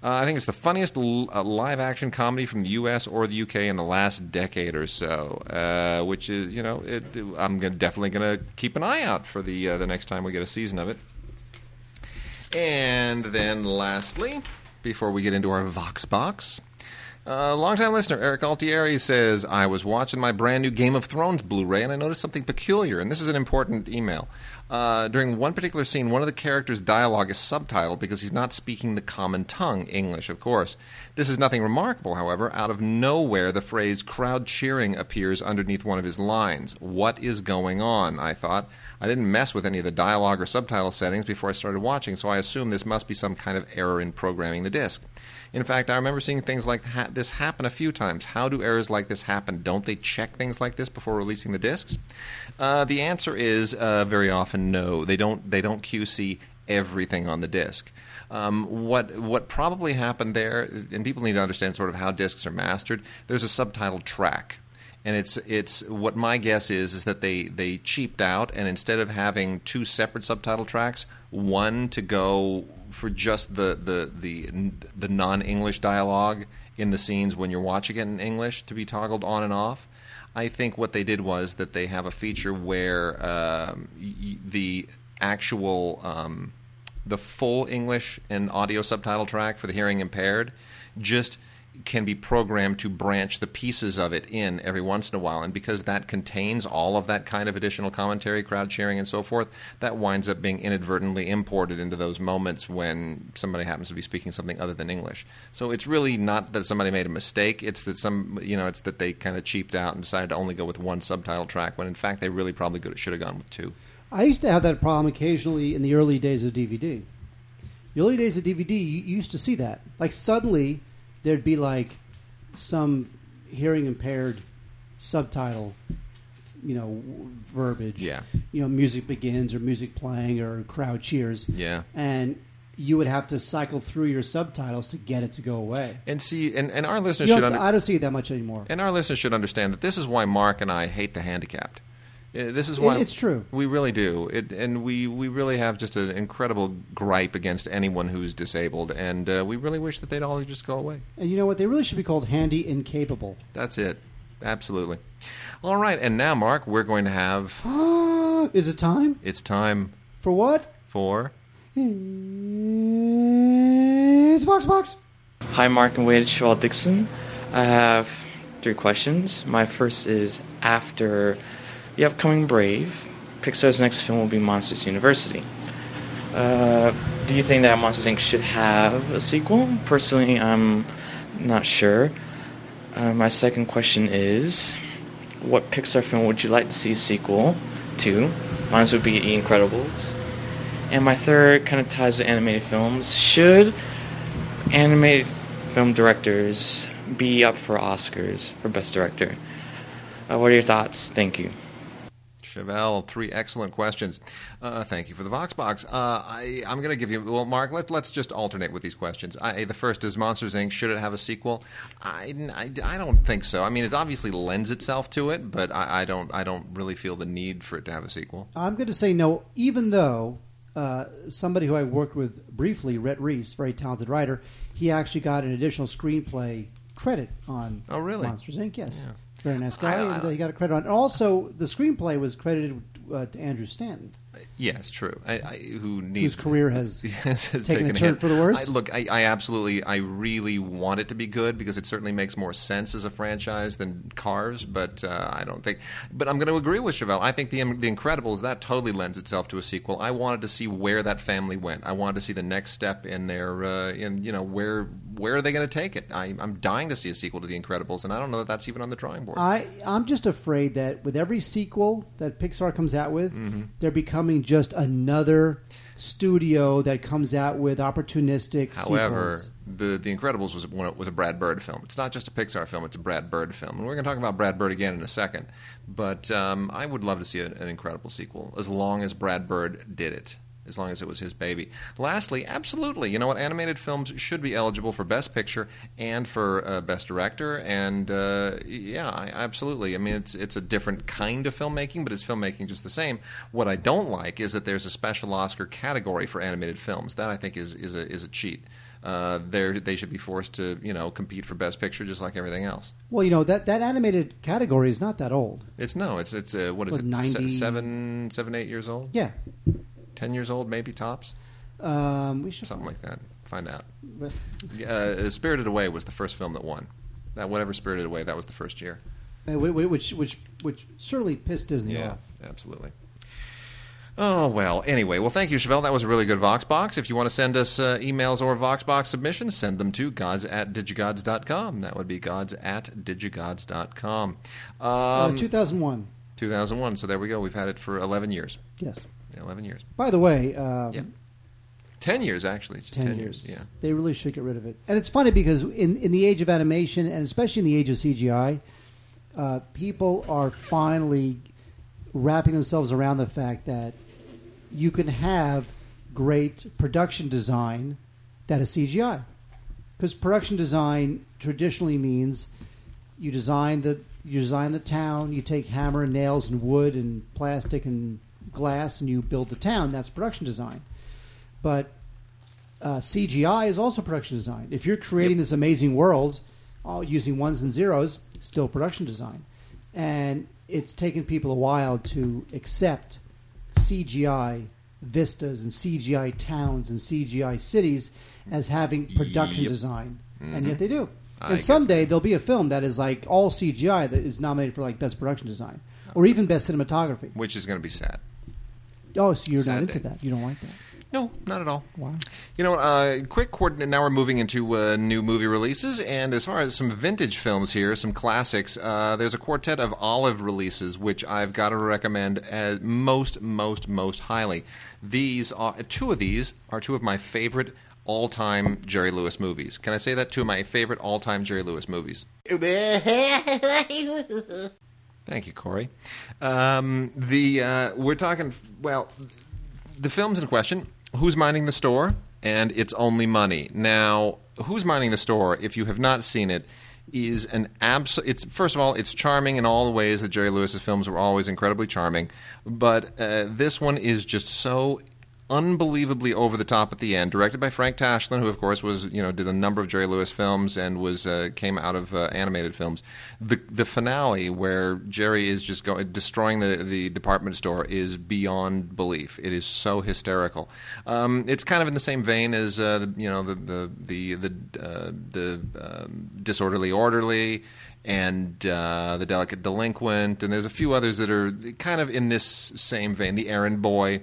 Uh, I think it's the funniest l- uh, live action comedy from the U.S. or the U.K. in the last decade or so. Uh, which is, you know, it, I'm gonna, definitely going to keep an eye out for the uh, the next time we get a season of it. And then, lastly, before we get into our Vox Box, uh, longtime listener Eric Altieri says, I was watching my brand new Game of Thrones Blu ray and I noticed something peculiar, and this is an important email. Uh, during one particular scene, one of the characters' dialogue is subtitled because he's not speaking the common tongue, English, of course. This is nothing remarkable, however. Out of nowhere, the phrase crowd cheering appears underneath one of his lines. What is going on? I thought. I didn't mess with any of the dialogue or subtitle settings before I started watching, so I assume this must be some kind of error in programming the disc. In fact, I remember seeing things like this happen a few times. How do errors like this happen? Don't they check things like this before releasing the discs? Uh, the answer is uh, very often no. They don't. They don't QC everything on the disc. Um, what what probably happened there, and people need to understand sort of how discs are mastered. There's a subtitle track and it's it's what my guess is is that they they cheaped out and instead of having two separate subtitle tracks one to go for just the the the the non-english dialogue in the scenes when you're watching it in english to be toggled on and off i think what they did was that they have a feature where um, the actual um, the full english and audio subtitle track for the hearing impaired just can be programmed to branch the pieces of it in every once in a while. And because that contains all of that kind of additional commentary, crowd sharing, and so forth, that winds up being inadvertently imported into those moments when somebody happens to be speaking something other than English. So it's really not that somebody made a mistake. It's that some, you know, it's that they kind of cheaped out and decided to only go with one subtitle track when in fact they really probably should have gone with two. I used to have that problem occasionally in the early days of DVD. The early days of DVD, you used to see that. Like suddenly, there'd be like some hearing impaired subtitle, you know, verbiage. Yeah. You know, music begins or music playing or crowd cheers. Yeah. And you would have to cycle through your subtitles to get it to go away. And see, and, and our listeners should under- I don't see it that much anymore. And our listeners should understand that this is why Mark and I hate the handicapped. Uh, This is why It's true. We really do, it, and we, we really have just an incredible gripe against anyone who's disabled, and uh, we really wish that they'd all just go away. And you know what? They really should be called handy incapable. That's it, absolutely. All right, and now, Mark, we're going to have. Is it time It's time for what? for. It's Vox Box. Hi, Mark and Wade. Shaw Dixon. I have three questions. My first is after the upcoming Brave, Pixar's next film will be Monsters University. Uh, do you think that Monsters Inc. should have a sequel? Personally, I'm not sure. Uh, my second question is what Pixar film would you like to see a sequel to? Mine would be The Incredibles. And my third kind of ties to animated films. Should animated film directors be up for Oscars for Best Director? Uh, what are your thoughts? Thank you. Chevelle, three excellent questions. Uh, thank you for the Vox Box. Uh, I, I'm going to give you, well, Mark, let, let's just alternate with these questions. I, the first is Monsters, Inc. Should it have a sequel? I, I, I don't think so. I mean, it obviously lends itself to it, but I, I, don't, I don't really feel the need for it to have a sequel. I'm going to say no, even though uh, somebody who I worked with briefly, Rhett Reese, very talented writer, he actually got an additional screenplay credit on Oh, really? Monsters Inc. Yes, Yeah. Very nice guy, I- I- and uh, he got a credit on. And also, the screenplay was credited uh, to Andrew Stanton. Yes, true. I, I, who needs Whose career has has taken a hit. turn for the worse? I, look, I, I absolutely, I really want it to be good because it certainly makes more sense as a franchise than Cars. But uh, I don't think. But I'm going to agree with Chevelle. I think the the Incredibles that totally lends itself to a sequel. I wanted to see where that family went. I wanted to see the next step in their, uh, in you know, where where are they going to take it? I, I'm dying to see a sequel to the Incredibles, and I don't know that that's even on the drawing board. I I'm just afraid that with every sequel that Pixar comes out with, Mm-hmm. they're becoming just another studio that comes out with opportunistic However, sequels. the The Incredibles was one- was a Brad Bird film. It's not just a Pixar film; it's a Brad Bird film, and we're going to talk about Brad Bird again in a second. But um, I would love to see a, an Incredible sequel, as long as Brad Bird did it. As long as it was his baby. Lastly, absolutely, you know what? Animated films should be eligible for Best Picture and for uh, Best Director. And uh, yeah, I, absolutely. I mean, it's it's a different kind of filmmaking, but it's filmmaking just the same. What I don't like is that there's a special Oscar category for animated films. That I think is is a is a cheat. Uh, they're- should be forced to you know compete for Best Picture just like everything else. Well, you know that that animated category is not that old. It's no, it's it's uh, what is What, it? 90? Se- seven seven eight years old, Yeah, ten years old maybe tops, um, we should. something like that. Find out. Uh, Spirited Away was the first film that won. That whatever Spirited Away, that was the first year. uh, which which which certainly pissed Disney Yeah, off. absolutely. Oh well. Anyway, well, thank you, Chevelle. That was a really good Voxbox. If you want to send us uh, emails or Voxbox submissions, send them to gods at digigods.com. That would be gods at digigods.com. Um, uh, 2001. 2001. So there we go. We've had it for 11 years. Yes. 11 years. By the way, um, Yeah. 10 years actually. Just 10, 10, years. Yeah. They really should get rid of it. And it's funny because in, in the age of animation, and especially in the age of CGI, uh, people are finally wrapping themselves around the fact that you can have great production design that is CGI. Because production design traditionally means you design the you design the town, you take hammer and nails and wood and plastic and glass, and you build the town. That's production design. But uh, CGI is also production design. If you're creating this amazing world all using ones and zeros, still production design. And it's taken people a while to accept CGI vistas and CGI towns and CGI cities as having production Yep. design, and Mhm. yet they do. I and someday there'll be a film that is like all CGI that is nominated for like best production design or even best cinematography. Which is going to be sad. Oh, so you're not into that? You don't like that? No, not at all. Wow. You know, what, uh, quick coordinate. Now we're moving into uh, new movie releases, and as far as some vintage films here, some classics. Uh, there's a quartet of Olive releases, which I've got to recommend as most, most, most highly. These are two of these are two of my favorite all-time Jerry Lewis movies. Can I say that? Two of my favorite all-time Jerry Lewis movies. Thank you, Corey. Um, the uh, we're talking well, the films in question. Who's minding the store? And it's only money. Now, who's minding the store? If you have not seen it, is an abs. It's first of all, it's charming in all the ways that Jerry Lewis's films were always incredibly charming. But uh, this one is just so unbelievably over the top at the end. Directed by Frank Tashlin, who of course was you know did a number of Jerry Lewis films and was uh, came out of uh, animated films. The the finale where Jerry is just going destroying the the department store is beyond belief. It is so hysterical. Um, it's kind of in the same vein as uh, the, you know the the the the, uh, the um, disorderly orderly and uh, the delicate delinquent, and there's a few others that are kind of in this same vein. The errand boy.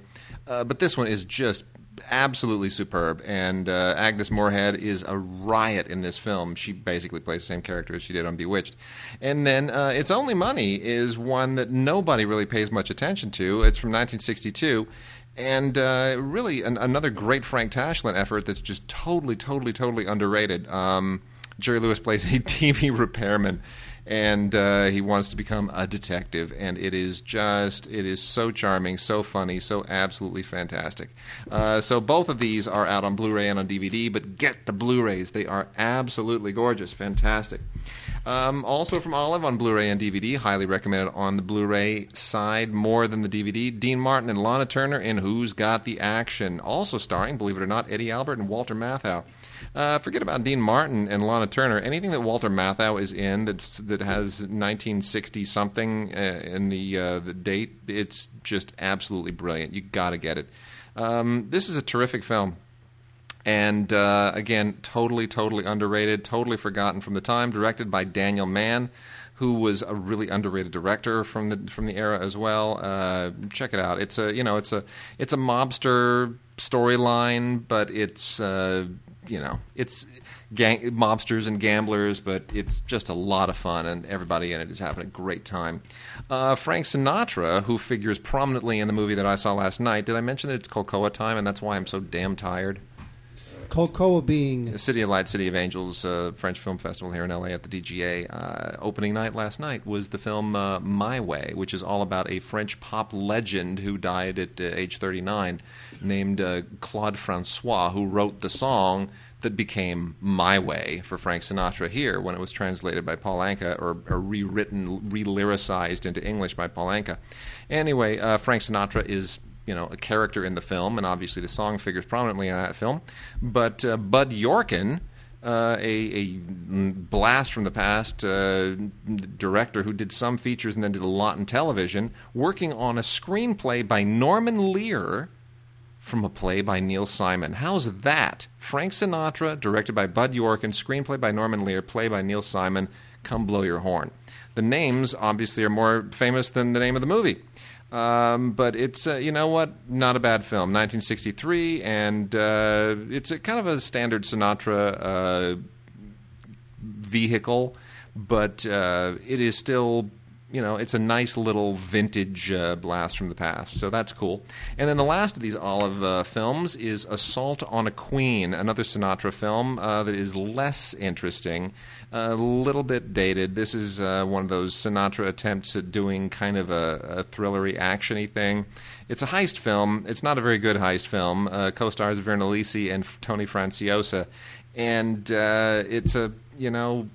Uh, but this one is just absolutely superb, and uh, Agnes Moorehead is a riot in this film. She basically plays the same character as she did on Bewitched. And then uh, It's Only Money is one that nobody really pays much attention to. It's from 1962. And uh, really, an, another great Frank Tashlin effort that's just totally, totally, totally underrated. Um, Jerry Lewis plays a TV repairman and uh, he wants to become a detective and it is just it is so charming so funny so absolutely fantastic uh, so both of these are out on blu-ray and on dvd but get the blu-rays they are absolutely gorgeous fantastic Um, also from Olive on Blu-ray and DVD, highly recommended on the Blu-ray side more than the DVD. Dean Martin and Lana Turner in Who's Got the Action, also starring, believe it or not, Eddie Albert and Walter Matthau. Uh, forget about Dean Martin and Lana Turner. Anything that Walter Matthau is in that that has 1960 something uh, in the uh, the date, it's just absolutely brilliant. You got to get it. Um, this is a terrific film. And uh, again, totally, totally underrated, totally forgotten from the time. Directed by Daniel Mann, who was a really underrated director from the from the era as well. Uh, check it out. It's a you know it's a it's a mobster storyline, but it's uh, you know it's gang- mobsters and gamblers, but it's just a lot of fun, and everybody in it is having a great time. Uh, Frank Sinatra, who figures prominently in the movie that I saw last night, did I mention that it's COLCOA time, and that's why I'm so damn tired? COLCOA being the City of Light, City of Angels, uh, French Film Festival here in LA at the DGA. Uh, opening night last night was the film uh, My Way, which is all about a French pop legend who died at uh, age 39, named uh, Claude Francois, who wrote the song that became My Way for Frank Sinatra here when it was translated by Paul Anka or, or rewritten, re lyricized into English by Paul Anka. Anyway, uh, Frank Sinatra is you know a character in the film, and obviously the song figures prominently in that film. But uh, Bud Yorkin, uh, a, a blast from the past uh, director who did some features and then did a lot in television, working on a screenplay by Norman Lear from a play by Neil Simon. How's that? Frank Sinatra, directed by Bud York, and screenplay by Norman Lear, play by Neil Simon. Come blow your horn. The names obviously are more famous than the name of the movie. Um, but it's uh, you know what, not a bad film. 1963, and uh, it's a kind of a standard Sinatra uh, vehicle, but uh, it is still you know it's a nice little vintage uh, blast from the past. So that's cool. And then the last of these Olive uh, films is Assault on a Queen, another Sinatra film that is less interesting a little bit dated. This is uh, one of those Sinatra attempts at doing kind of a, a thrillery, actiony thing. It's a heist film. It's not a very good heist film. Uh, co-stars Virna Lisi and Tony Franciosa, and uh, it's a you know,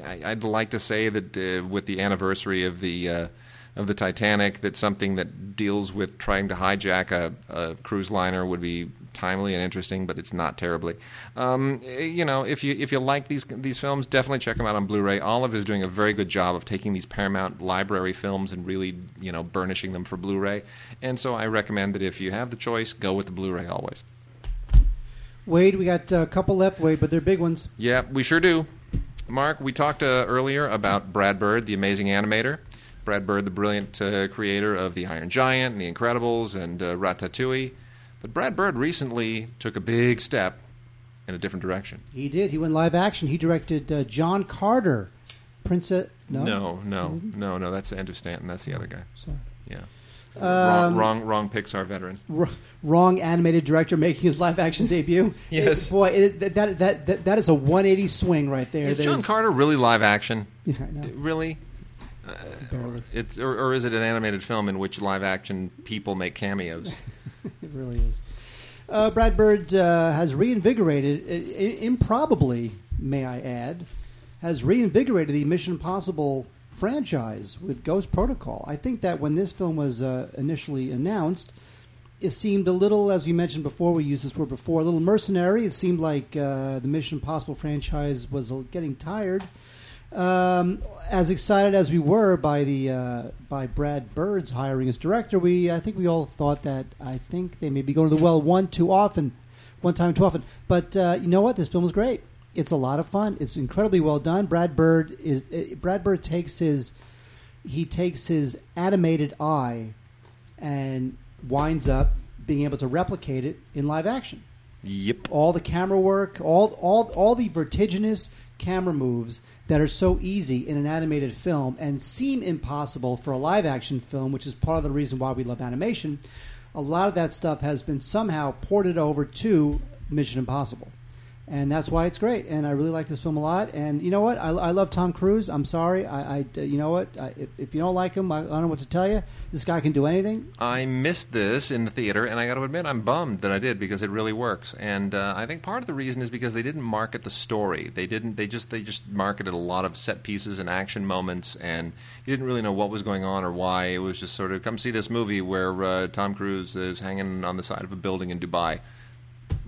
I, would like to say that uh, with the anniversary of the uh, of the Titanic, that something that deals with trying to hijack a, a cruise liner would be timely and interesting, but it's not terribly. Um, you know, if you if you like these these films, definitely check them out on Blu-ray. Olive is doing a very good job of taking these Paramount library films and really you know burnishing them for Blu-ray. And so I recommend that if you have the choice, go with the Blu-ray always. Wade, we got a couple left, Wade, but they're big ones. Yeah, we sure do. Mark, we talked uh, earlier about Brad Bird, the amazing animator. Brad Bird, the brilliant uh, creator of The Iron Giant, and The Incredibles, and uh, Ratatouille. But Brad Bird recently took a big step in a different direction. He did. He went live action. He directed uh, John Carter, Princess. No, no, no, no, no. That's Andrew Stanton. That's the other guy. Sorry. Yeah. Um, wrong, wrong, wrong Pixar veteran. R- wrong animated director making his live action debut. yes, it, boy, it, that, that that that is a 180 swing right there. Is that John Carter really live action? Yeah, I know. Really? Uh, It's or, or is it an animated film in which live action people make cameos? it really is. Uh, Brad Bird uh, has reinvigorated, I- improbably, may I add, has reinvigorated the Mission Impossible franchise with Ghost Protocol. I think that when this film was uh, initially announced, it seemed a little, as we mentioned before, we used this word before, a little mercenary. It seemed like uh, the Mission Impossible franchise was getting tired. Um, as excited as we were by the uh, by Brad Bird's hiring as director, we I think we all thought that I think they may be going to the well one too often, one time too often. But uh, you know what? This film is great. It's a lot of fun. It's incredibly well done. Brad Bird is uh, Brad Bird takes his he takes his animated eye and winds up being able to replicate it in live action. Yep. All the camera work, all all all the vertiginous camera moves that are so easy in an animated film and seem impossible for a live action film, which is part of the reason why we love animation. A lot of that stuff has been somehow ported over to Mission Impossible. And that's why it's great. And I really like this film a lot. And you know what? I, I love Tom Cruise. I'm sorry. I, I you know what? I, if, if you don't like him, I, I don't know what to tell you. This guy can do anything. I missed this in the theater, and I got to admit, I'm bummed that I did because it really works. And uh, I think part of the reason is because they didn't market the story. They didn't. They just. They just marketed a lot of set pieces and action moments, and you didn't really know what was going on or why. It was just sort of come see this movie where uh, Tom Cruise is hanging on the side of a building in Dubai.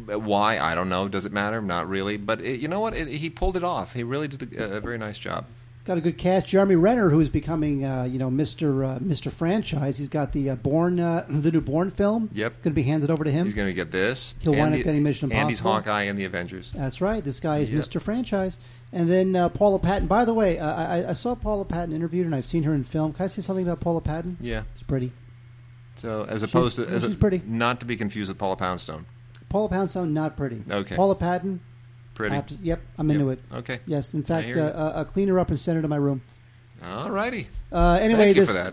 Why I don't know. Does it matter? Not really. But it, you know what? It, he pulled it off. He really did a, a very nice job. Got a good cast. Jeremy Renner, who is becoming, uh, you know, Mister uh, Mister Franchise. He's got the uh, Bourne, uh, the new Bourne film. Yep. Going to be handed over to him. He's going to get this. He'll wind and up getting Mission And he's Impossible. Hawkeye and the Avengers. That's right. This guy is Yep. Mr. Franchise. And then uh, Paula Patton. By the way, uh, I, I saw Paula Patton interviewed, and I've seen her in film. Can I say something about Paula Patton? Yeah. She's pretty. So as opposed to as she's a, pretty. not to be confused with Paula Poundstone. Paula Poundstone, not pretty. Okay. Paula Patton, Pretty. To- yep, I'm into Yep. it. Okay. Yes, in fact, uh, uh, I'll up and send her to my room. All righty. Uh, anyway, Thank you this for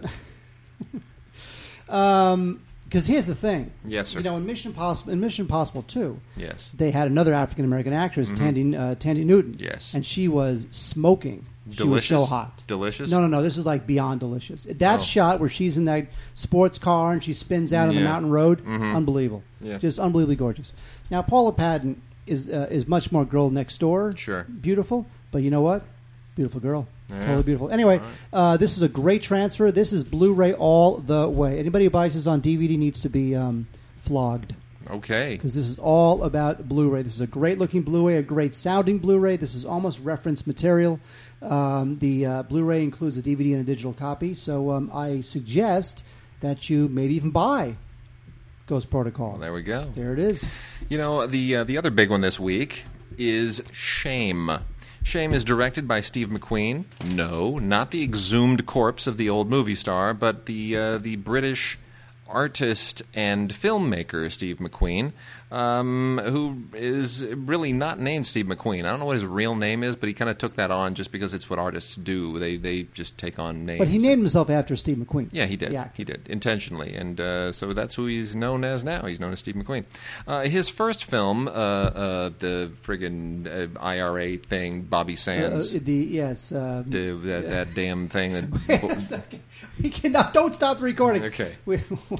that. because here's the thing. Yes, sir. You know, in Mission Possible, in Mission Possible Two, Yes. they had another African American actress, Thandie uh, Thandie Newton. Mm-hmm. Yes. and she was smoking. She was so hot. Delicious? No, no, no. This is like beyond delicious. That Oh. shot where she's in that sports car and she spins out on the mountain road, Mhm. unbelievable. Yeah. Just unbelievably gorgeous. Now, Paula Patton is uh, is much more girl next door. Sure. Beautiful, but you know what? Beautiful girl. Yeah. Totally beautiful. Anyway, right. uh, this is a great transfer. This is Blu-ray all the way. Anybody who buys this on DVD needs to be um, flogged Okay. because this is all about Blu-ray. This is a great-looking Blu-ray, a great sounding Blu-ray. This is almost reference material. Um, the uh, Blu-ray includes a DVD and a digital copy, so um, I suggest that you maybe even buy Ghost Protocol. Well, there we go. There it is. You know, the uh, the other big one this week is Shame. Shame is directed by Steve McQueen. No, not the exhumed corpse of the old movie star, but the uh, the British artist and filmmaker Steve McQueen, um, who is really not named Steve McQueen. I don't know what his real name is, but he kind of took that on just because it's what artists do. They they just take on names. But he named himself after Steve McQueen. Yeah, he did. Yeah. He did intentionally, and uh, so that's who he's known as now. He's known as Steve McQueen. Uh, his first film, uh, uh, the friggin' uh, IRA thing, Bobby Uh, Sands, the yes. Um, the, that, that damn thing wait a second. We cannot. Don't stop recording. Okay. We,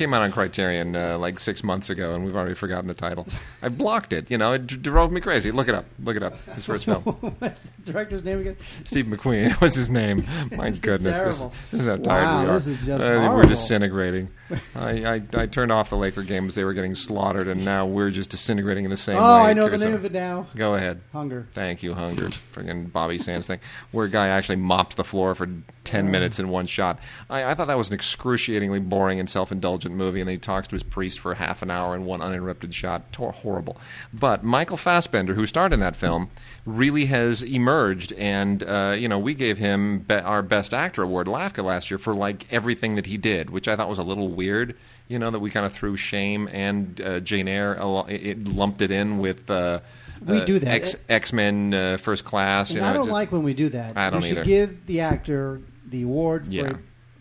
came out on Criterion uh, like six months ago, and we've already forgotten the title. I blocked it. You know, it drove me crazy. Look it up. Look it up. His first film. what's the director's name again? Steve McQueen. What's his name? My goodness, this, this is how tired Wow, we are. this is just Uh, we're disintegrating. I, I, I turned off the Laker game as they were getting slaughtered, and now we're just disintegrating in the same Oh, way. I know the name of it now. Go ahead. Hunger. Thank you, Hunger. Friggin' Bobby Sands thing, where a guy actually mops the floor for ten minutes in one shot. I, I thought that was an excruciatingly boring and self-indulgent movie, and then he talks to his priest for half an hour in one uninterrupted shot. Tor- horrible. But Michael Fassbender, who starred in that film, really has emerged, and uh, you know we gave him be- our Best Actor award, LAFCA, last year for like everything that he did, which I thought was a little weird. You know that we kind of threw Shame and uh, Jane Eyre, it, it lumped it in with. Uh, We uh, do that. X Men uh, First Class. You know, I don't just- like when we do that. I don't we should give the actor the award for Yeah.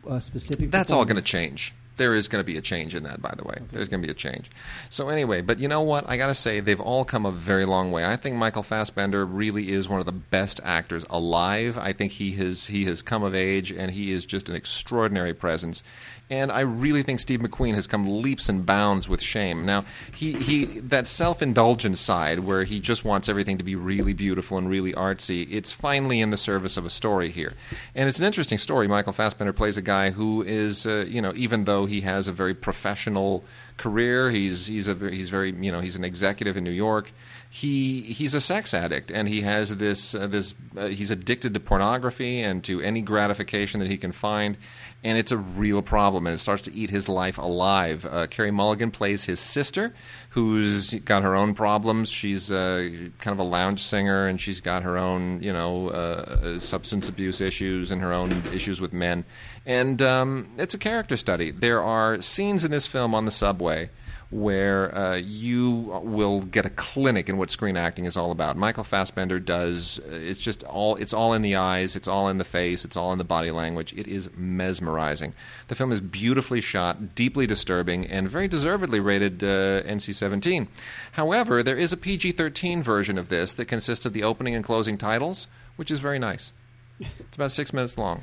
a specific. That's all going to change. There is going to be a change in that, by the way. There's going to be a change. So anyway, but you know what? I got to say they've all come a very long way. I think Michael Fassbender really is one of the best actors alive. I think he has he has come of age, and he is just an extraordinary presence. And I really think Steve McQueen has come leaps and bounds with Shame. Now, he, he that self-indulgent side where he just wants everything to be really beautiful and really artsy, it's finally in the service of a story here. And it's an interesting story. Michael Fassbender plays a guy who is, uh, you know, even though he has a very professional career, he's he's a he's very, you know, he's an executive in New York. He he's a sex addict, and he has this uh, this uh, he's addicted to pornography and to any gratification that he can find, and it's a real problem, and it starts to eat his life alive. Uh, Carey Mulligan plays his sister, who's got her own problems. She's uh, kind of a lounge singer, and she's got her own you know uh, substance abuse issues and her own issues with men, and um, it's a character study. There are scenes in this film on the subway where uh, you will get a clinic in what screen acting is all about. Michael Fassbender does. uh, It's just all. It's all in the eyes. It's all in the face. It's all in the body language. It is mesmerizing. The film is beautifully shot, deeply disturbing, and very deservedly rated uh, NC-17. However, there is a PG-13 version of this that consists of the opening and closing titles, which is very nice. It's about six minutes long.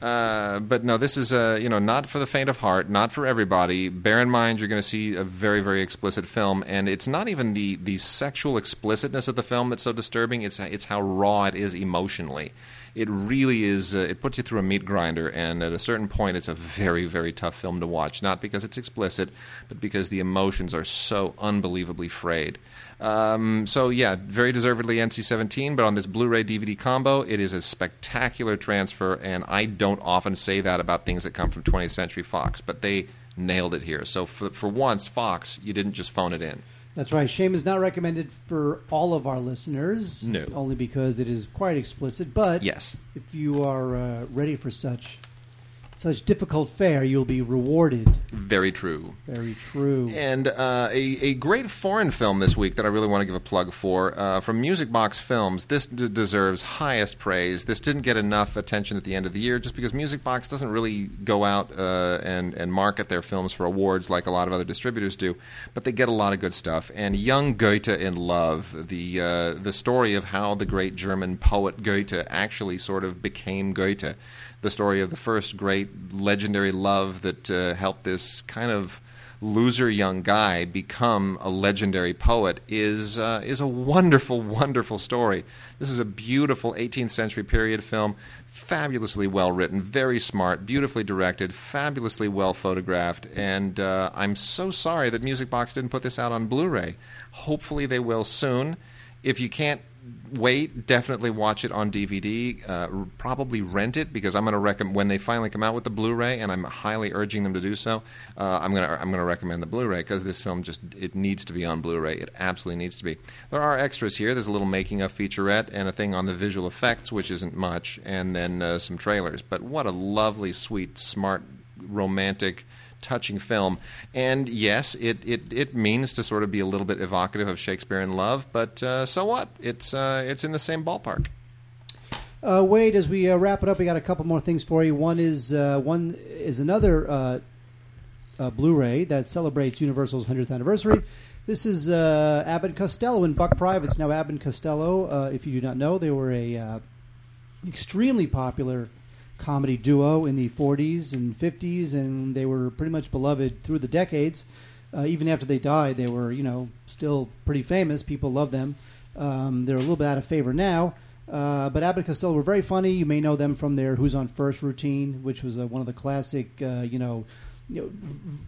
Uh, but no, this is uh, you know not for the faint of heart, not for everybody. Bear in mind, you're going to see a very very explicit film, and it's not even the the sexual explicitness of the film that's so disturbing. It's it's how raw it is emotionally. It really is. Uh, it puts you through a meat grinder, and at a certain point, it's a very very tough film to watch. Not because it's explicit, but because the emotions are so unbelievably frayed. Um, so yeah, very deservedly NC-17, but on this Blu-ray DVD combo, it is a spectacular transfer, and I don't often say that about things that come from 20th Century Fox, but they nailed it here. So for for once, Fox, you didn't just phone it in. That's right. Shame is not recommended for all of our listeners. No. Only because it is quite explicit. But Yes. if you are uh, ready for such such difficult fare, you'll be rewarded. Very true. Very true. And uh, a, a great foreign film this week that I really want to give a plug for uh, from Music Box Films. This d- deserves highest praise. This didn't get enough attention at the end of the year just because Music Box doesn't really go out uh, and, and market their films for awards like a lot of other distributors do, but they get a lot of good stuff. And Young Goethe in Love, the, uh, the story of how the great German poet Goethe actually sort of became Goethe the story of the first great legendary love that uh, helped this kind of loser young guy become a legendary poet is uh, is a wonderful, wonderful story. This is a beautiful 18th century period film, fabulously well written, very smart, beautifully directed, fabulously well photographed, and uh, I'm so sorry that Music Box didn't put this out on Blu-ray. Hopefully, they will soon. If you can't wait, definitely watch it on DVD. Uh, probably rent it because I'm going to recommend when they finally come out with the Blu-ray, and I'm highly urging them to do so. Uh, I'm going to I'm going to recommend the Blu-ray because this film just it needs to be on Blu-ray. It absolutely needs to be. There are extras here. There's a little making of featurette and a thing on the visual effects, which isn't much, and then uh, some trailers. But what a lovely, sweet, smart, romantic touching film. And yes, it, it, it means to sort of be a little bit evocative of Shakespeare in love, but uh, so what? It's, uh, it's in the same ballpark. Uh, Wade, as we uh, wrap it up, we got a couple more things for you. One is uh, one is another uh, Blu-ray that celebrates Universal's 100th anniversary. This is Abbott Costello and Buck Privates. Now, Abbott Costello, if you do not know, they were a extremely popular comedy duo in the 40s and 50s, and they were pretty much beloved through the decades. Uh, even after they died, they were, you know, still pretty famous. People love them. Um, they're a little bit out of favor now. Uh, but Abbott and Costello were very funny. You may know them from their "Who's on First routine, which was uh, one of the classic, uh, you know, you know,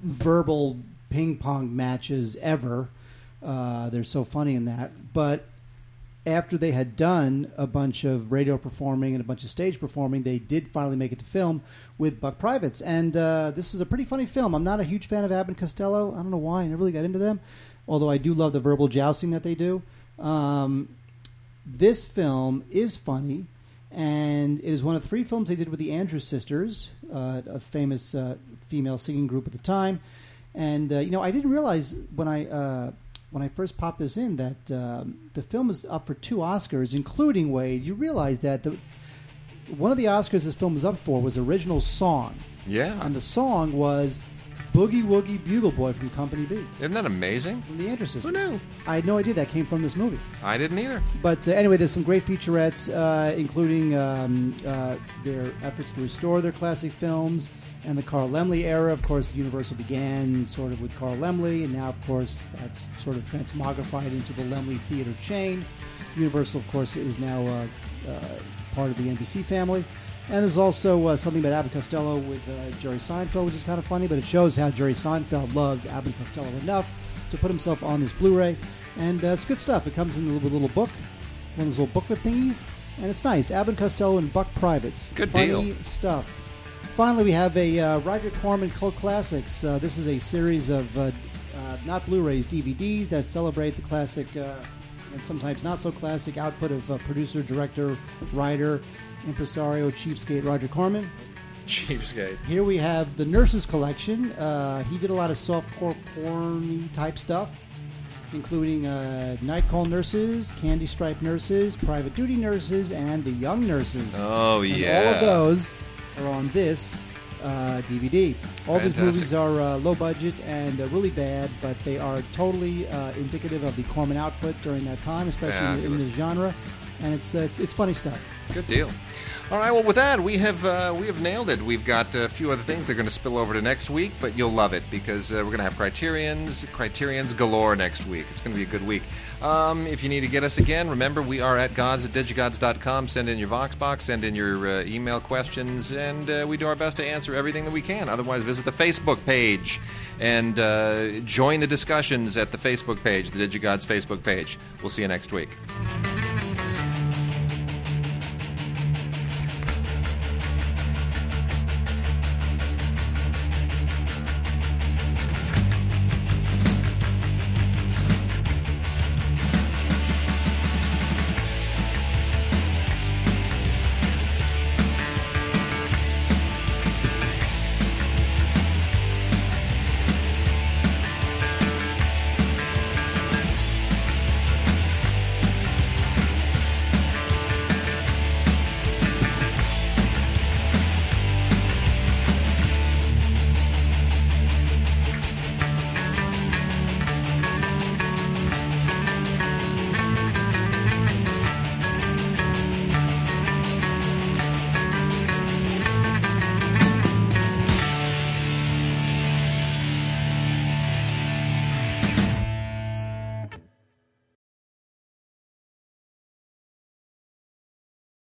verbal ping pong matches ever. Uh, they're so funny in that. But after they had done a bunch of radio performing and a bunch of stage performing, they did finally make it to film with Buck Privates. And uh, this is a pretty funny film. I'm not a huge fan of Abbott and Costello. I don't know why. I never really got into them. Although I do love the verbal jousting that they do. Um, this film is funny, and it is one of three films they did with the Andrews Sisters, uh, a famous uh, female singing group at the time. And uh, you know, I didn't realize when I uh, when I first popped this in that um, the film is up for two Oscars, including Wade. You realize that the one of the Oscars this film was up for was original song, Yeah. and the song was "Boogie Woogie Bugle Boy" from Company B, Isn't that amazing? from the Andrews Sisters. knew? I had no idea that came from this movie. I didn't either. But uh, anyway, there's some great featurettes, uh, including um, uh, their efforts to restore their classic films and the Carl Laemmle era. Of course, Universal began sort of with Carl Laemmle, and now, of course, that's sort of transmogrified into the Laemmle Theater chain. Universal, of course, is now uh, uh, part of the NBC family. And there's also uh, something about Abbott Costello with uh, Jerry Seinfeld, which is kind of funny, but it shows how Jerry Seinfeld loves Abbott Costello enough to put himself on this Blu-ray. And uh, it's good stuff. It comes in a little, little book, one of those little booklet thingies, and it's nice. Abbott Costello and Buck Privates. Good funny deal. stuff. Finally, we have a uh, Roger Corman Cult Classics. Uh, this is a series of uh, uh, not Blu-rays, DVDs that celebrate the classic uh, and sometimes not so classic output of uh, producer, director, writer, impresario, cheapskate Roger Corman. Cheapskate. Here we have the Nurses Collection. Uh, he did a lot of softcore porn type stuff, including uh, Night Call Nurses, Candy Stripe Nurses, Private Duty Nurses, and The Young Nurses. Oh, And yeah. all of those are on this uh, DVD. All these movies are uh, low budget and uh, really bad, but they are totally uh, indicative of the Corman output during that time, especially in, in the genre. And it's, uh, it's it's funny stuff. Good deal. All right. Well, with that, we have uh, we have nailed it. We've got a few other things that are going to spill over to next week, but you'll love it because uh, we're going to have criterions, criterions galore next week. It's going to be a good week. Um, if you need to get us again, remember we are at gods at digigods.com. Send in your vox box, send in your uh, email questions, and uh, we do our best to answer everything that we can. Otherwise, visit the Facebook page and uh, join the discussions at the Facebook page, the Digigods Facebook page. We'll see you next week.